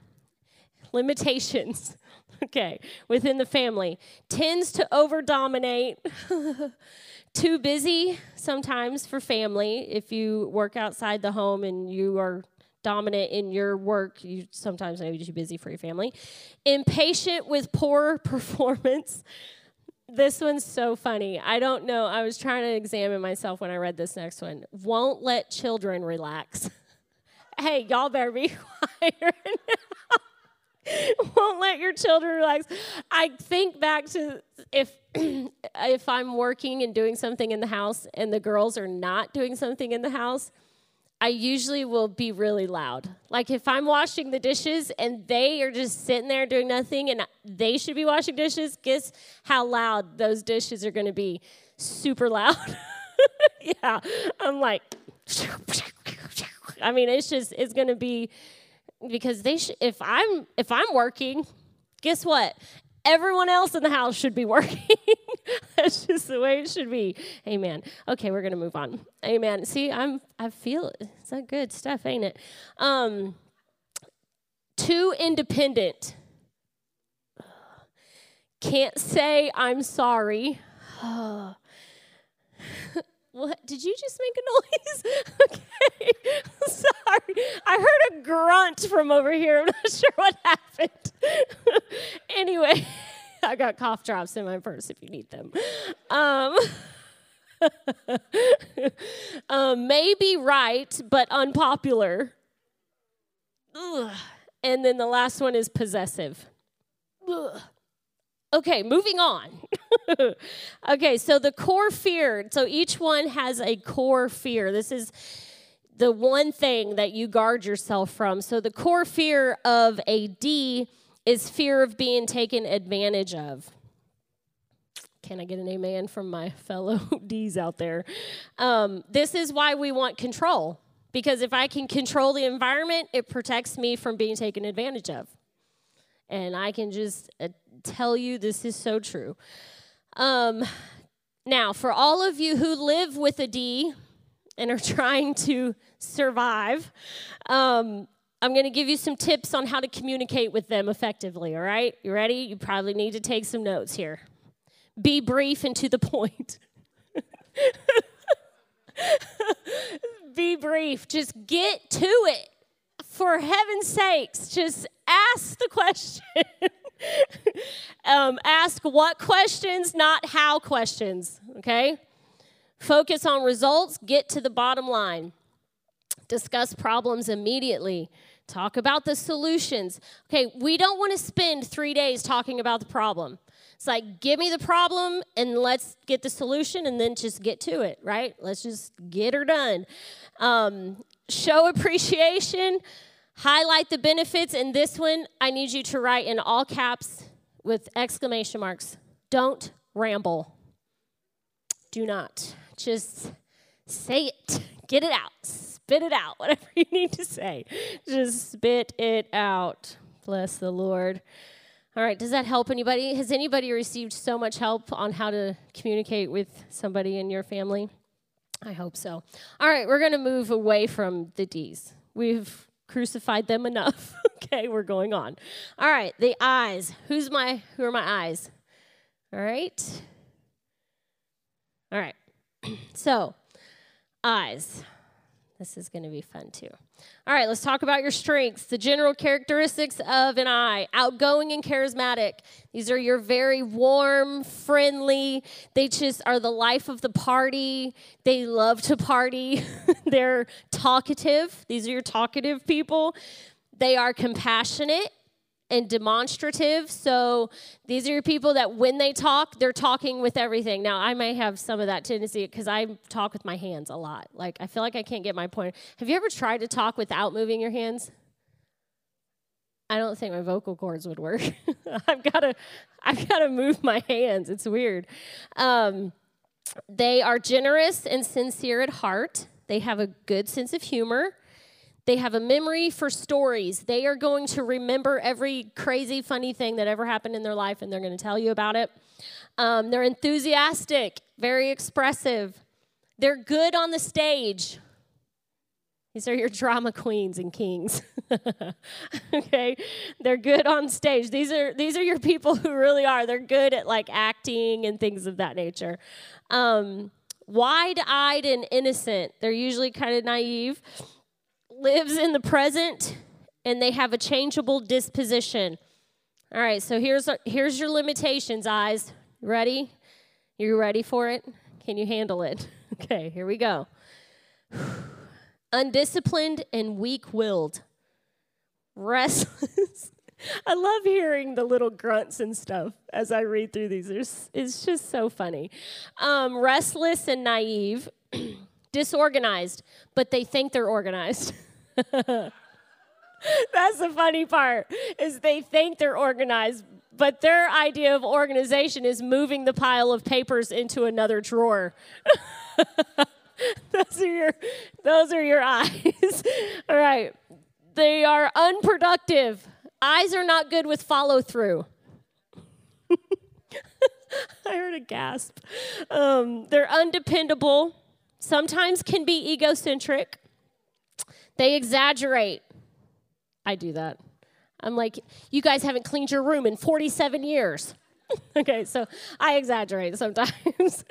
Speaker 2: limitations, okay, within the family, tends to over dominate. Too busy sometimes for family. If you work outside the home and you are dominant in your work, you sometimes may be too busy for your family. Impatient with poor performance. This one's so funny. I don't know. I was trying to examine myself when I read this next one. Won't let children relax. hey, y'all better be quiet. won't let your children relax. I think back to if if I'm working and doing something in the house and the girls are not doing something in the house, I usually will be really loud. Like if I'm washing the dishes and they are just sitting there doing nothing and they should be washing dishes, guess how loud those dishes are going to be? Super loud. yeah. I'm like I mean, it's just it's going to be because they sh- if I'm if I'm working, guess what? Everyone else in the house should be working. That's just the way it should be. Amen. Okay, we're gonna move on. Amen. See, I'm I feel it. It's that good stuff, ain't it? Um, too independent. Can't say I'm sorry. What? Did you just make a noise? okay. Sorry. I heard a grunt from over here. I'm not sure what happened. anyway, I got cough drops in my purse if you need them. Um, um, may be right, but unpopular. Ugh. And then the last one is possessive. Ugh. Okay, moving on. okay, so the core fear. So each one has a core fear. This is the one thing that you guard yourself from. So the core fear of a D is fear of being taken advantage of. Can I get an amen from my fellow D's out there? Um, this is why we want control. Because if I can control the environment, it protects me from being taken advantage of. And I can just uh, tell you this is so true. Um, now, for all of you who live with a D and are trying to survive, um, I'm going to give you some tips on how to communicate with them effectively, all right? You ready? You probably need to take some notes here. Be brief and to the point. Be brief. Just get to it. for heaven's sakes, just ask the question. um, ask what questions, not how questions, okay? Focus on results, get to the bottom line. Discuss problems immediately. Talk about the solutions. Okay, we don't want to spend three days talking about the problem. It's like, give me the problem and let's get the solution and then just get to it, right? Let's just get her done. Um, show appreciation, highlight the benefits. And this one, I need you to write in all caps with exclamation marks. Don't ramble. Do not. Just say it. Get it out. Spit it out. Whatever you need to say. Just spit it out. Bless the Lord. All right, does that help anybody? Has anybody received so much help on how to communicate with somebody in your family? I hope so. All right, we're going to move away from the D's. We've crucified them enough. okay, we're going on. All right, the I's. Who's my who are my I's? All right. All right. so, I's. This is going to be fun too. All right, let's talk about your strengths. The general characteristics of an I outgoing and charismatic. These are your very warm, friendly, they just are the life of the party. They love to party. They're talkative. These are your talkative people. They are compassionate and demonstrative. So these are your people that when they talk, they're talking with everything. Now, I may have some of that tendency because I talk with my hands a lot. Like, I feel like I can't get my point. Have you ever tried to talk without moving your hands? I don't think my vocal cords would work. I've got to, I've got to move my hands. It's weird. Um, they are generous and sincere at heart. They have a good sense of humor. They have a memory for stories. They are going to remember every crazy, funny thing that ever happened in their life and they're going to tell you about it. Um, they're enthusiastic, very expressive. They're good on the stage. These are your drama queens and kings. okay? They're good on stage. These are these are your people who really are. They're good at like acting and things of that nature. Um, wide-eyed and innocent. They're usually kind of naive lives in the present and they have a changeable disposition. All right, so here's here's your limitations, I's. Ready? You ready for it? Can you handle it? Okay, here we go. Undisciplined and weak-willed. Restless. I love hearing the little grunts and stuff as I read through these. It's, it's just so funny. Um, restless and naive. Disorganized, but they think they're organized. That's the funny part is they think they're organized, but their idea of organization is moving the pile of papers into another drawer. those are your those are your I's. All right. They are unproductive. I's are not good with follow through. I heard a gasp. Um, they're undependable. Sometimes can be egocentric. They exaggerate. I do that. I'm like, you guys haven't cleaned your room in 47 years. okay, so I exaggerate sometimes.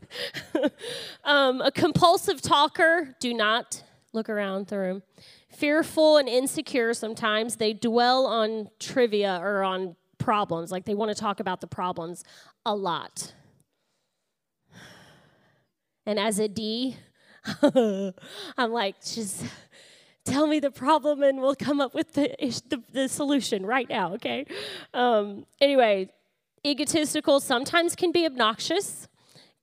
Speaker 2: um, a compulsive talker, do not look around the room. Fearful and insecure sometimes. They dwell on trivia or on problems, like they want to talk about the problems a lot. And as a D, I'm like, just tell me the problem and we'll come up with the, the, the solution right now, okay? Um, anyway, egotistical sometimes can be obnoxious,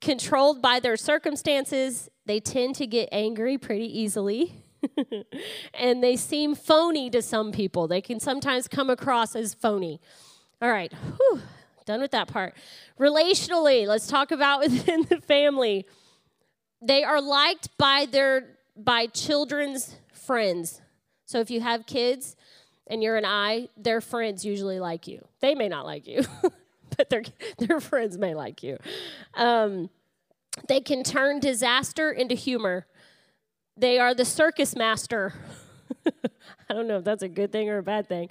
Speaker 2: controlled by their circumstances. They tend to get angry pretty easily. and they seem phony to some people. They can sometimes come across as phony. All right, whew, done with that part. Relationally, let's talk about within the family. They are liked by their by children's friends. So if you have kids and you're an I, their friends usually like you. They may not like you, but their, their friends may like you. Um, they can turn disaster into humor. They are the circus master. I don't know if that's a good thing or a bad thing.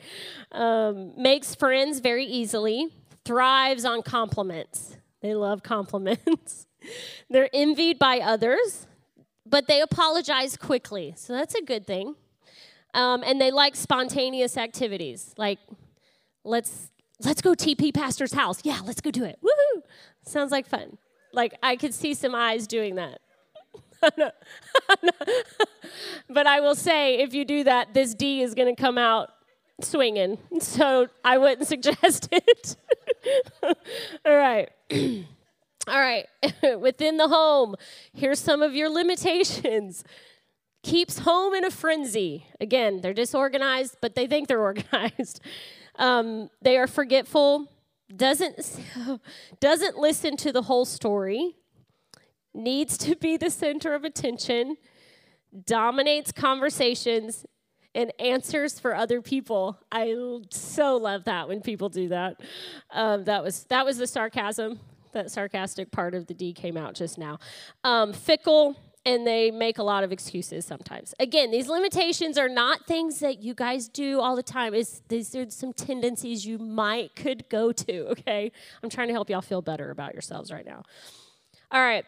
Speaker 2: Um, makes friends very easily, thrives on compliments. They love compliments. They're envied by others but they apologize quickly. So that's a good thing. Um, and they like spontaneous activities, like let's let's go TP pastor's house. Yeah, let's go do it. Woohoo! Sounds like fun. Like I could see some I's doing that. but I will say, if you do that, this D is going to come out swinging. So I wouldn't suggest it. All right. All right. Within the home, here's some of your limitations. Keeps home in a frenzy. Again, they're disorganized, but they think they're organized. Um, they are forgetful. Doesn't doesn't listen to the whole story. Needs to be the center of attention. Dominates conversations and answers for other people. I so love that when people do that. Um, that was that was the sarcasm. That sarcastic part of the D came out just now. Um, fickle, and they make a lot of excuses sometimes. Again, these limitations are not things that you guys do all the time. It's, these are some tendencies you might could go to. Okay, I'm trying to help y'all feel better about yourselves right now. All right.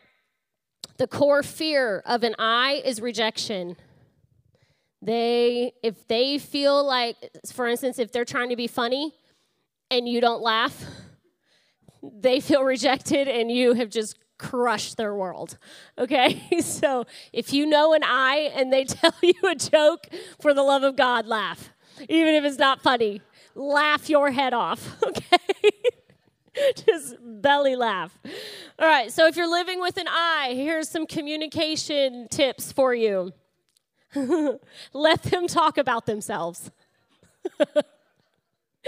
Speaker 2: The core fear of an I is rejection. They, if they feel like, for instance, if they're trying to be funny and you don't laugh, they feel rejected and you have just crushed their world. Okay? So if you know an I and they tell you a joke, for the love of God, laugh. Even if it's not funny, laugh your head off. Okay? just belly laugh. All right, so if you're living with an I, here's some communication tips for you. Let them talk about themselves.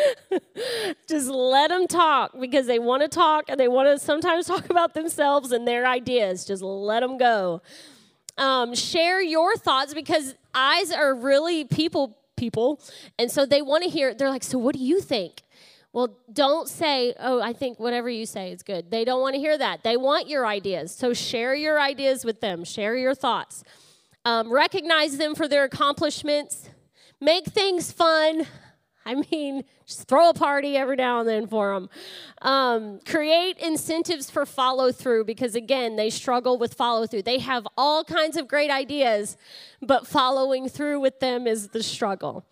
Speaker 2: Just let them talk because they want to talk and they want to sometimes talk about themselves and their ideas. Just let them go. Um, share your thoughts because I's are really people people and so they want to hear they're like so what do you think? Well don't say oh i think whatever you say is good. They don't want to hear that. They want your ideas. So share your ideas with them. Share your thoughts. Um, recognize them for their accomplishments, make things fun. I mean, just throw a party every now and then for them. Um, create incentives for follow through because, again, they struggle with follow through. They have all kinds of great ideas, but following through with them is the struggle.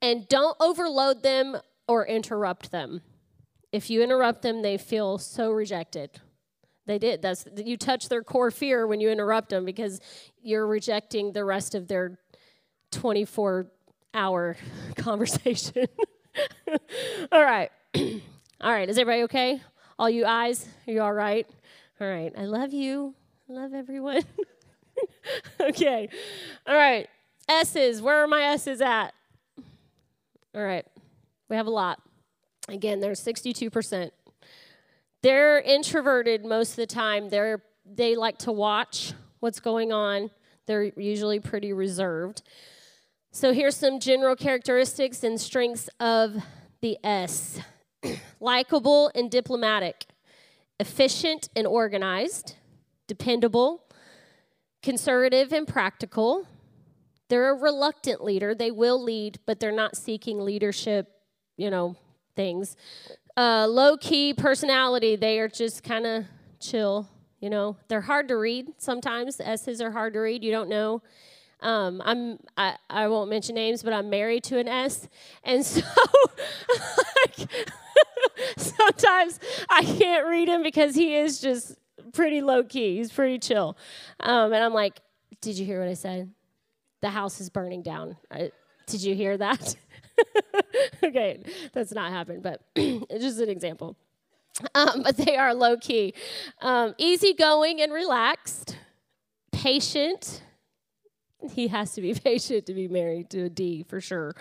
Speaker 2: And don't overload them or interrupt them. If you interrupt them, they feel so rejected. They did. That's you touch their core fear when you interrupt them because you're rejecting the rest of their 24 hour conversation. all right. all right. Is everybody okay? All you I's, are you all right? All right. I love you. I love everyone. okay. All right. S's. Where are my S's at? All right. We have a lot. Again, there's 62%. They're introverted most of the time. They're they like to watch what's going on. They're usually pretty reserved. So here's some general characteristics and strengths of the S. Likable and diplomatic, efficient and organized, dependable, conservative and practical. They're a reluctant leader. They will lead, but they're not seeking leadership, you know, things. Uh, low key personality, they are just kind of chill. You know, they're hard to read sometimes. S's are hard to read. You don't know. Um, I'm I, I won't mention names, but I'm married to an S, and so like, sometimes I can't read him because he is just pretty low key. He's pretty chill, um, and I'm like, "Did you hear what I said? The house is burning down. I, did you hear that?" okay, that's not happened, but it's just an example. Um, but they are low key, um, easygoing and relaxed, patient. He has to be patient to be married to a D for sure.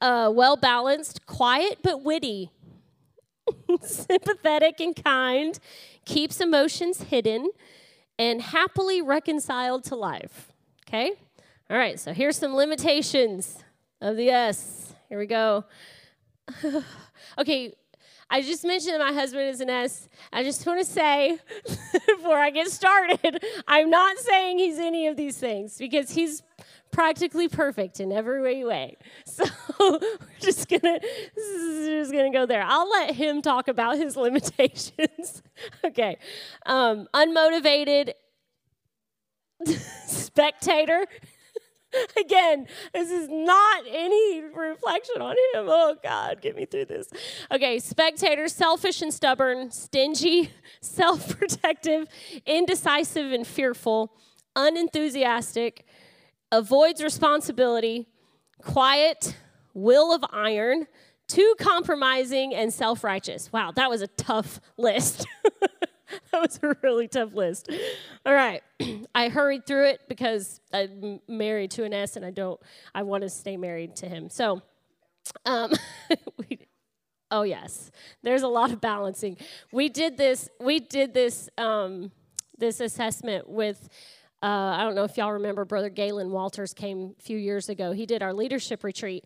Speaker 2: Uh, well balanced, quiet but witty, sympathetic and kind, keeps emotions hidden, and happily reconciled to life. Okay? All right, so here's some limitations of the S. Here we go. okay, I just mentioned that my husband is an S. I just want to say before I get started, I'm not saying he's any of these things because he's practically perfect in every way. So we're just gonna just gonna go there. I'll let him talk about his limitations. okay, um, unmotivated spectator. Again, this is not any reflection on him. Oh, God, get me through this. Okay, spectator, selfish and stubborn, stingy, self protective, indecisive and fearful, unenthusiastic, avoids responsibility, quiet, will of iron, too compromising, and self righteous. Wow, that was a tough list. that was a really tough list. All right. I hurried through it because I'm married to an S and I don't, I want to stay married to him. So, um, we, oh, yes, there's a lot of balancing. We did this, we did this, um, this assessment with, uh, I don't know if y'all remember, Brother Galen Walters came a few years ago. He did our leadership retreat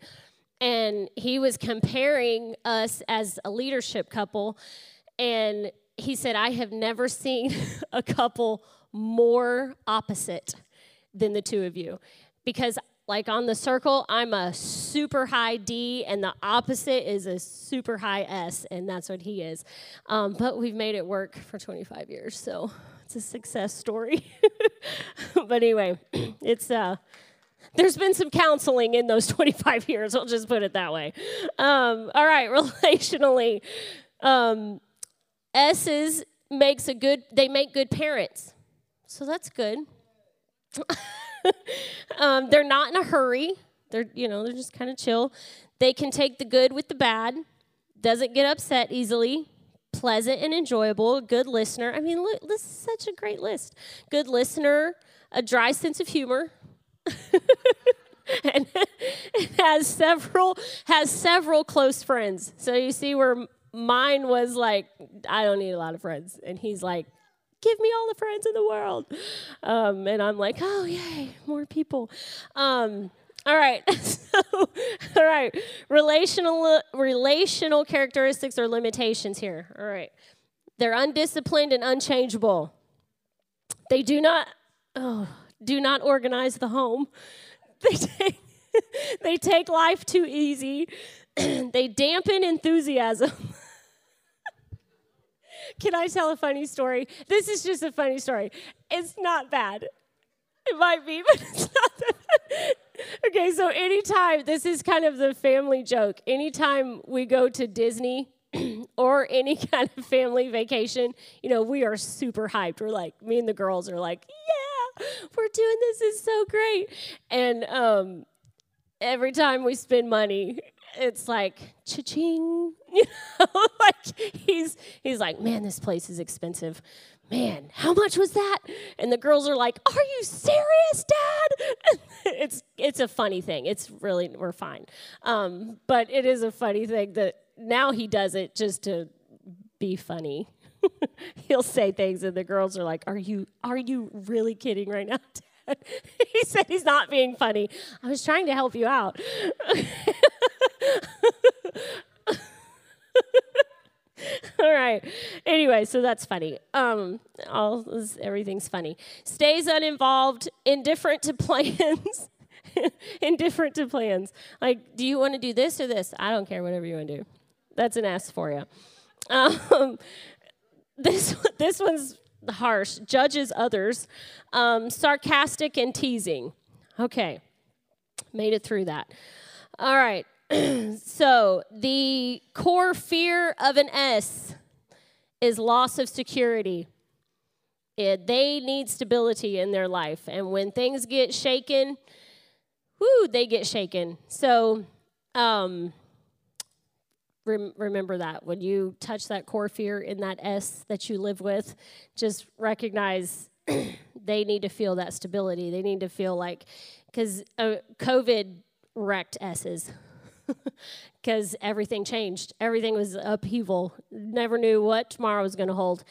Speaker 2: and he was comparing us as a leadership couple and he said, I have never seen a couple more opposite than the two of you. Because, like on the circle, I'm a super high D, and the opposite is a super high S, and that's what he is. Um, but we've made it work for 25 years, so it's a success story. but anyway, it's. Uh, there's been some counseling in those 25 years. I'll just put it that way. Um, all right, relationally, um, S's makes a good, they make good parents. So that's good. um, they're not in a hurry. They're, you know, they're just kind of chill. They can take the good with the bad. Doesn't get upset easily. Pleasant and enjoyable. Good listener. I mean, look, this is such a great list. Good listener. A dry sense of humor. and has several has several close friends. So you see where mine was like, I don't need a lot of friends. And he's like, give me all the friends in the world. Um, and I'm like, oh, yay, more people. Um, all right. so, all right. Relational relational characteristics or limitations here. All right. They're undisciplined and unchangeable. They do not oh, do not organize the home. They take they take life too easy. they dampen enthusiasm. Can I tell a funny story? This is just a funny story. It's not bad. It might be, but it's not that bad. Okay, so anytime, this is kind of the family joke. Anytime we go to Disney or any kind of family vacation, you know, we are super hyped. We're like, me and the girls are like, yeah, we're doing this. Is so great. And um, every time we spend money, it's like cha-ching you know like he's he's like man this place is expensive man how much was that and the girls are like are you serious dad it's it's a funny thing it's really we're fine um, but it is a funny thing that now he does it just to be funny he'll say things and the girls are like are you are you really kidding right now Dad? he said he's not being funny. I was trying to help you out. all right. Anyway, so that's funny. Um, all everything's funny. Stays uninvolved, indifferent to plans. indifferent to plans. Like, do you want to do this or this? I don't care. Whatever you want to do. That's an S for you. Um, this this one's harsh, judges others, um, sarcastic and teasing. Okay, made it through that. All right, so the core fear of an S is loss of security. It, they need stability in their life, and when things get shaken, whoo, they get shaken. So, um, rem- remember that when you touch that core fear in that S that you live with, just recognize they need to feel that stability. They need to feel like, because uh, COVID wrecked S's. Because everything changed. Everything was upheaval. Never knew what tomorrow was going to hold.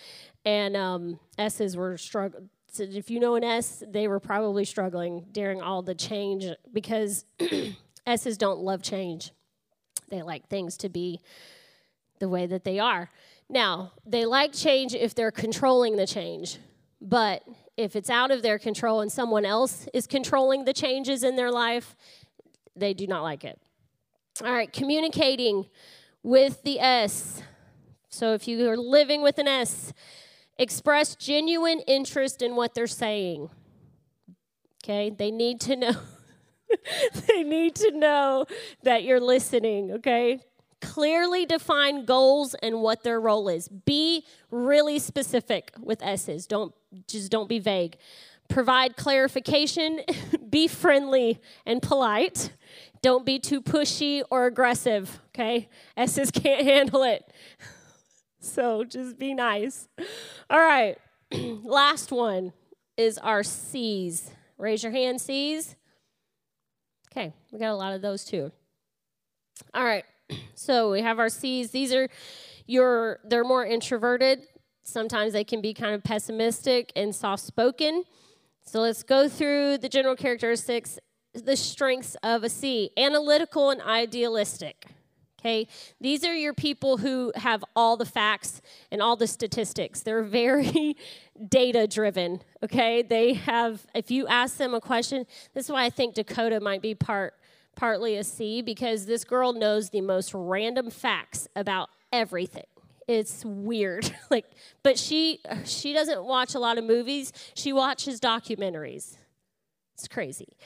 Speaker 2: And um, S's were struggling. So if you know an S, they were probably struggling during all the change because S's don't love change. They like things to be the way that they are. Now, they like change if they're controlling the change, but if it's out of their control and someone else is controlling the changes in their life, they do not like it. All right, communicating with the S. So if you are living with an S, express genuine interest in what they're saying. Okay, they need to know they need to know that you're listening, okay? Clearly define goals and what their role is. Be really specific with S's. Don't just don't be vague. Provide clarification, be friendly and polite. Don't be too pushy or aggressive, okay? S's can't handle it. So just be nice. All right. Last one is our C's. Raise your hand, C's. Okay, we got a lot of those too. All right, so we have our C's. These are your, they're more introverted. Sometimes they can be kind of pessimistic and soft spoken. So let's go through the general characteristics, the strengths of a C analytical and idealistic. Okay, these are your people who have all the facts and all the statistics. They're very data driven. Okay, they have, if you ask them a question, this is why I think Dakota might be part partly a C because this girl knows the most random facts about everything. It's weird. like but she she doesn't watch a lot of movies. She watches documentaries. It's crazy.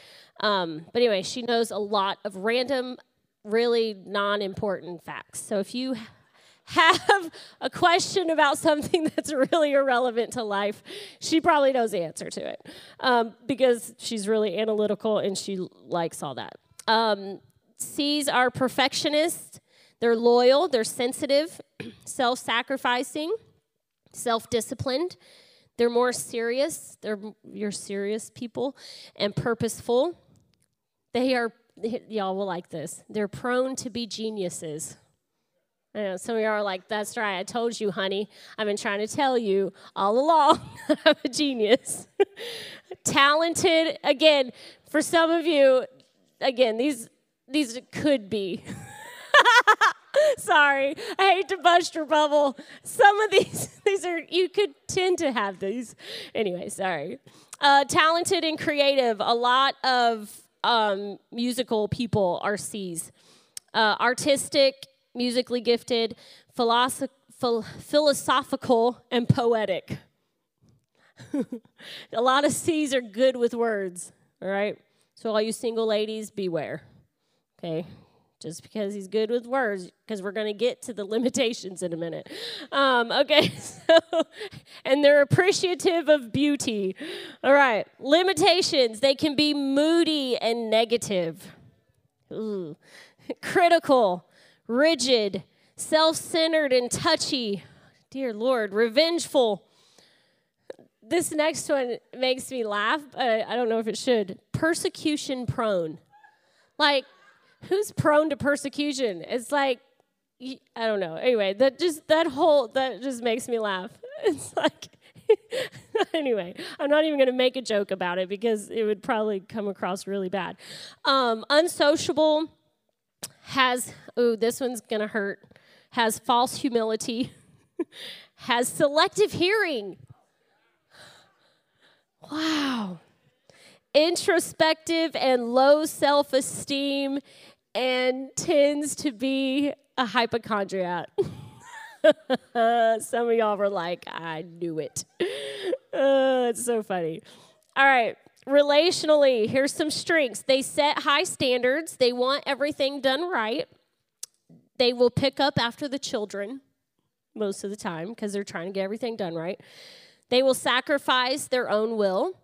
Speaker 2: Um, but anyway, she knows a lot of random really non important facts. So if you have a question about something that's really irrelevant to life, she probably knows the answer to it um, because she's really analytical and she likes all that. Um, C's are perfectionists, they're loyal, they're sensitive, self sacrificing, self disciplined. They're more serious, they're you're serious people and purposeful. They are y'all will like this. They're prone to be geniuses. I know some of y'all are like, that's right, I told you, honey. I've been trying to tell you all along I'm a genius. Talented, again, for some of you, again, these these could be. Sorry, I hate to bust your bubble. Some of these, these are you could tend to have these. Anyway, sorry. Uh, talented and creative. A lot of um, musical people are C's. Uh, artistic, musically gifted, philosoph- phil- philosophical, and poetic. a lot of C's are good with words, all right? So, all you single ladies, beware, okay? Just because he's good with words, because we're going to get to the limitations in a minute. Um, okay, so, and they're appreciative of beauty. All right, limitations, they can be moody and negative, Ooh. critical, rigid, self centered, and touchy. Dear Lord, revengeful. This next one makes me laugh, but I don't know if it should. Persecution prone. Like, who's prone to persecution? It's like, I don't know. Anyway, that just, that whole, that just makes me laugh. It's like, anyway, I'm not even going to make a joke about it because it would probably come across really bad. Um, unsociable has, oh, this one's going to hurt, has false humility, has selective hearing. Wow. Introspective and low self esteem and tends to be a hypochondriac. Some of y'all were like, I knew it. Uh, it's so funny. All right, relationally, here's some strengths. They set high standards, they want everything done right. They will pick up after the children most of the time because they're trying to get everything done right. They will sacrifice their own will.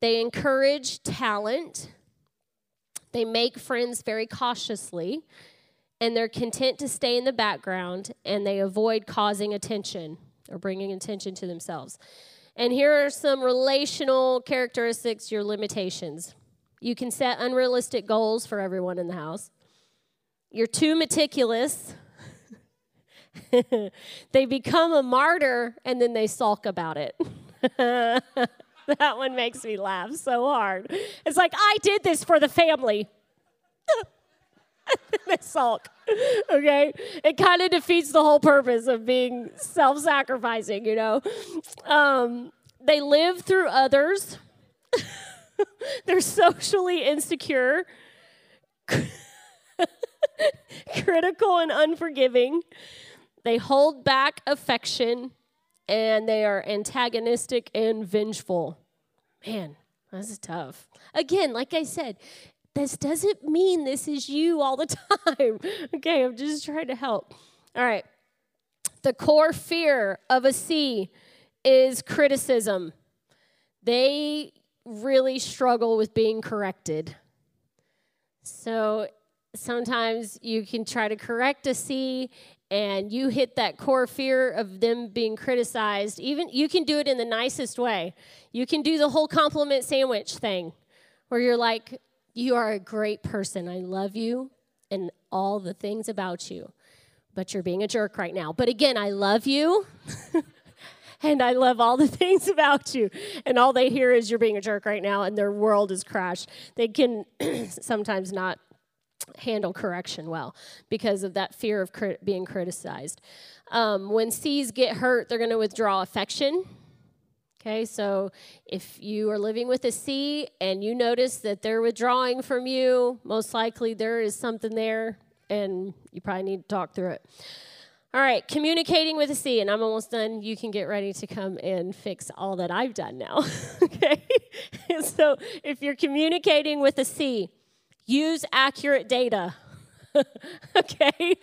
Speaker 2: They encourage talent. They make friends very cautiously, and they're content to stay in the background, and they avoid causing attention or bringing attention to themselves. And here are some relational characteristics, your limitations. You can set unrealistic goals for everyone in the house. You're too meticulous. they become a martyr and then they sulk about it. that one makes me laugh so hard. It's like, I did this for the family. they sulk. Okay? It kind of defeats the whole purpose of being self sacrificing, you know? Um, they live through others, they're socially insecure, critical, and unforgiving. They hold back affection and they are antagonistic and vengeful. Man, that's tough. Again, like I said, this doesn't mean this is you all the time. okay, I'm just trying to help. All right. The core fear of a C is criticism. They really struggle with being corrected. So sometimes you can try to correct a C and you hit that core fear of them being criticized. Even you can do it in the nicest way. You can do the whole compliment sandwich thing where you're like, You are a great person. I love you and all the things about you, but you're being a jerk right now. But again, I love you. and I love all the things about you. And all they hear is you're being a jerk right now, and their world is crashed. They can sometimes not handle correction well because of that fear of crit- being criticized. Um, when C's get hurt, they're going to withdraw affection. Okay, so if you are living with a C and you notice that they're withdrawing from you, most likely there is something there and you probably need to talk through it. All right, communicating with a C, and I'm almost done. You can get ready to come and fix all that I've done now. okay? so if you're communicating with a C, use accurate data. okay?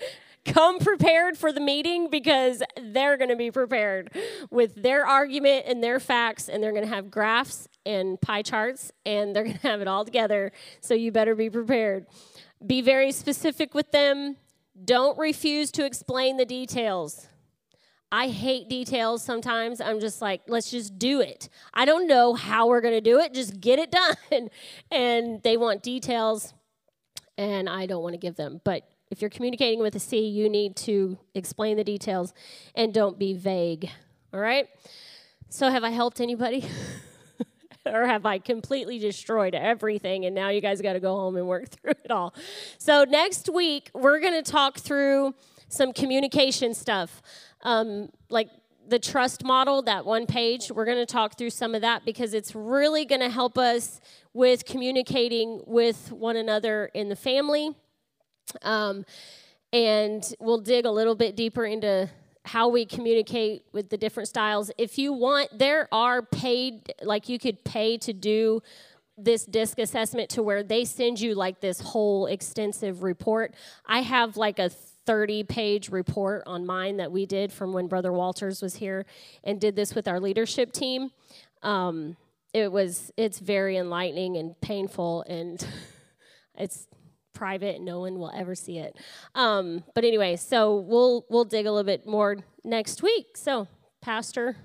Speaker 2: Come prepared for the meeting because they're going to be prepared with their argument and their facts, and they're going to have graphs and pie charts, and they're going to have it all together. So you better be prepared. Be very specific with them. Don't refuse to explain the details. I hate details sometimes. I'm just like, let's just do it. I don't know how we're going to do it. Just get it done. And they want details, and I don't want to give them. But if you're communicating with a C, you need to explain the details and don't be vague. All right? So, have I helped anybody? or have I completely destroyed everything and now you guys got to go home and work through it all? So, next week, we're going to talk through some communication stuff. Um, like the trust model, that one page, we're going to talk through some of that because it's really going to help us with communicating with one another in the family. Um, and we'll dig a little bit deeper into how we communicate with the different styles. If you want, there are paid, like you could pay to do this disc assessment to where they send you like this whole extensive report. I have like a 30 page report on mine that we did from when Brother Walters was here and did this with our leadership team. Um, it was, it's very enlightening and painful and it's private no one will ever see it um, but anyway so we'll we'll dig a little bit more next week so pastor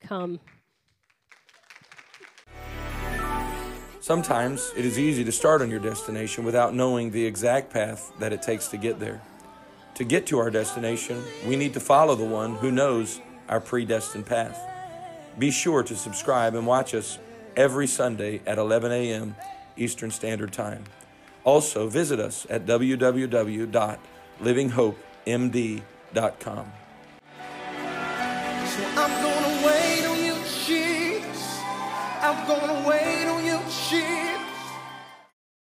Speaker 2: come
Speaker 1: Sometimes it is easy to start on your destination without knowing the exact path that it takes to get there. To get to our destination, we need to follow the one who knows our predestined path. Be sure to subscribe and watch us every Sunday at 11 a.m. Eastern Standard Time. Also, visit us at www.livinghopemd.com.
Speaker 3: So I'm gonna wait on you, Jesus. I'm gonna.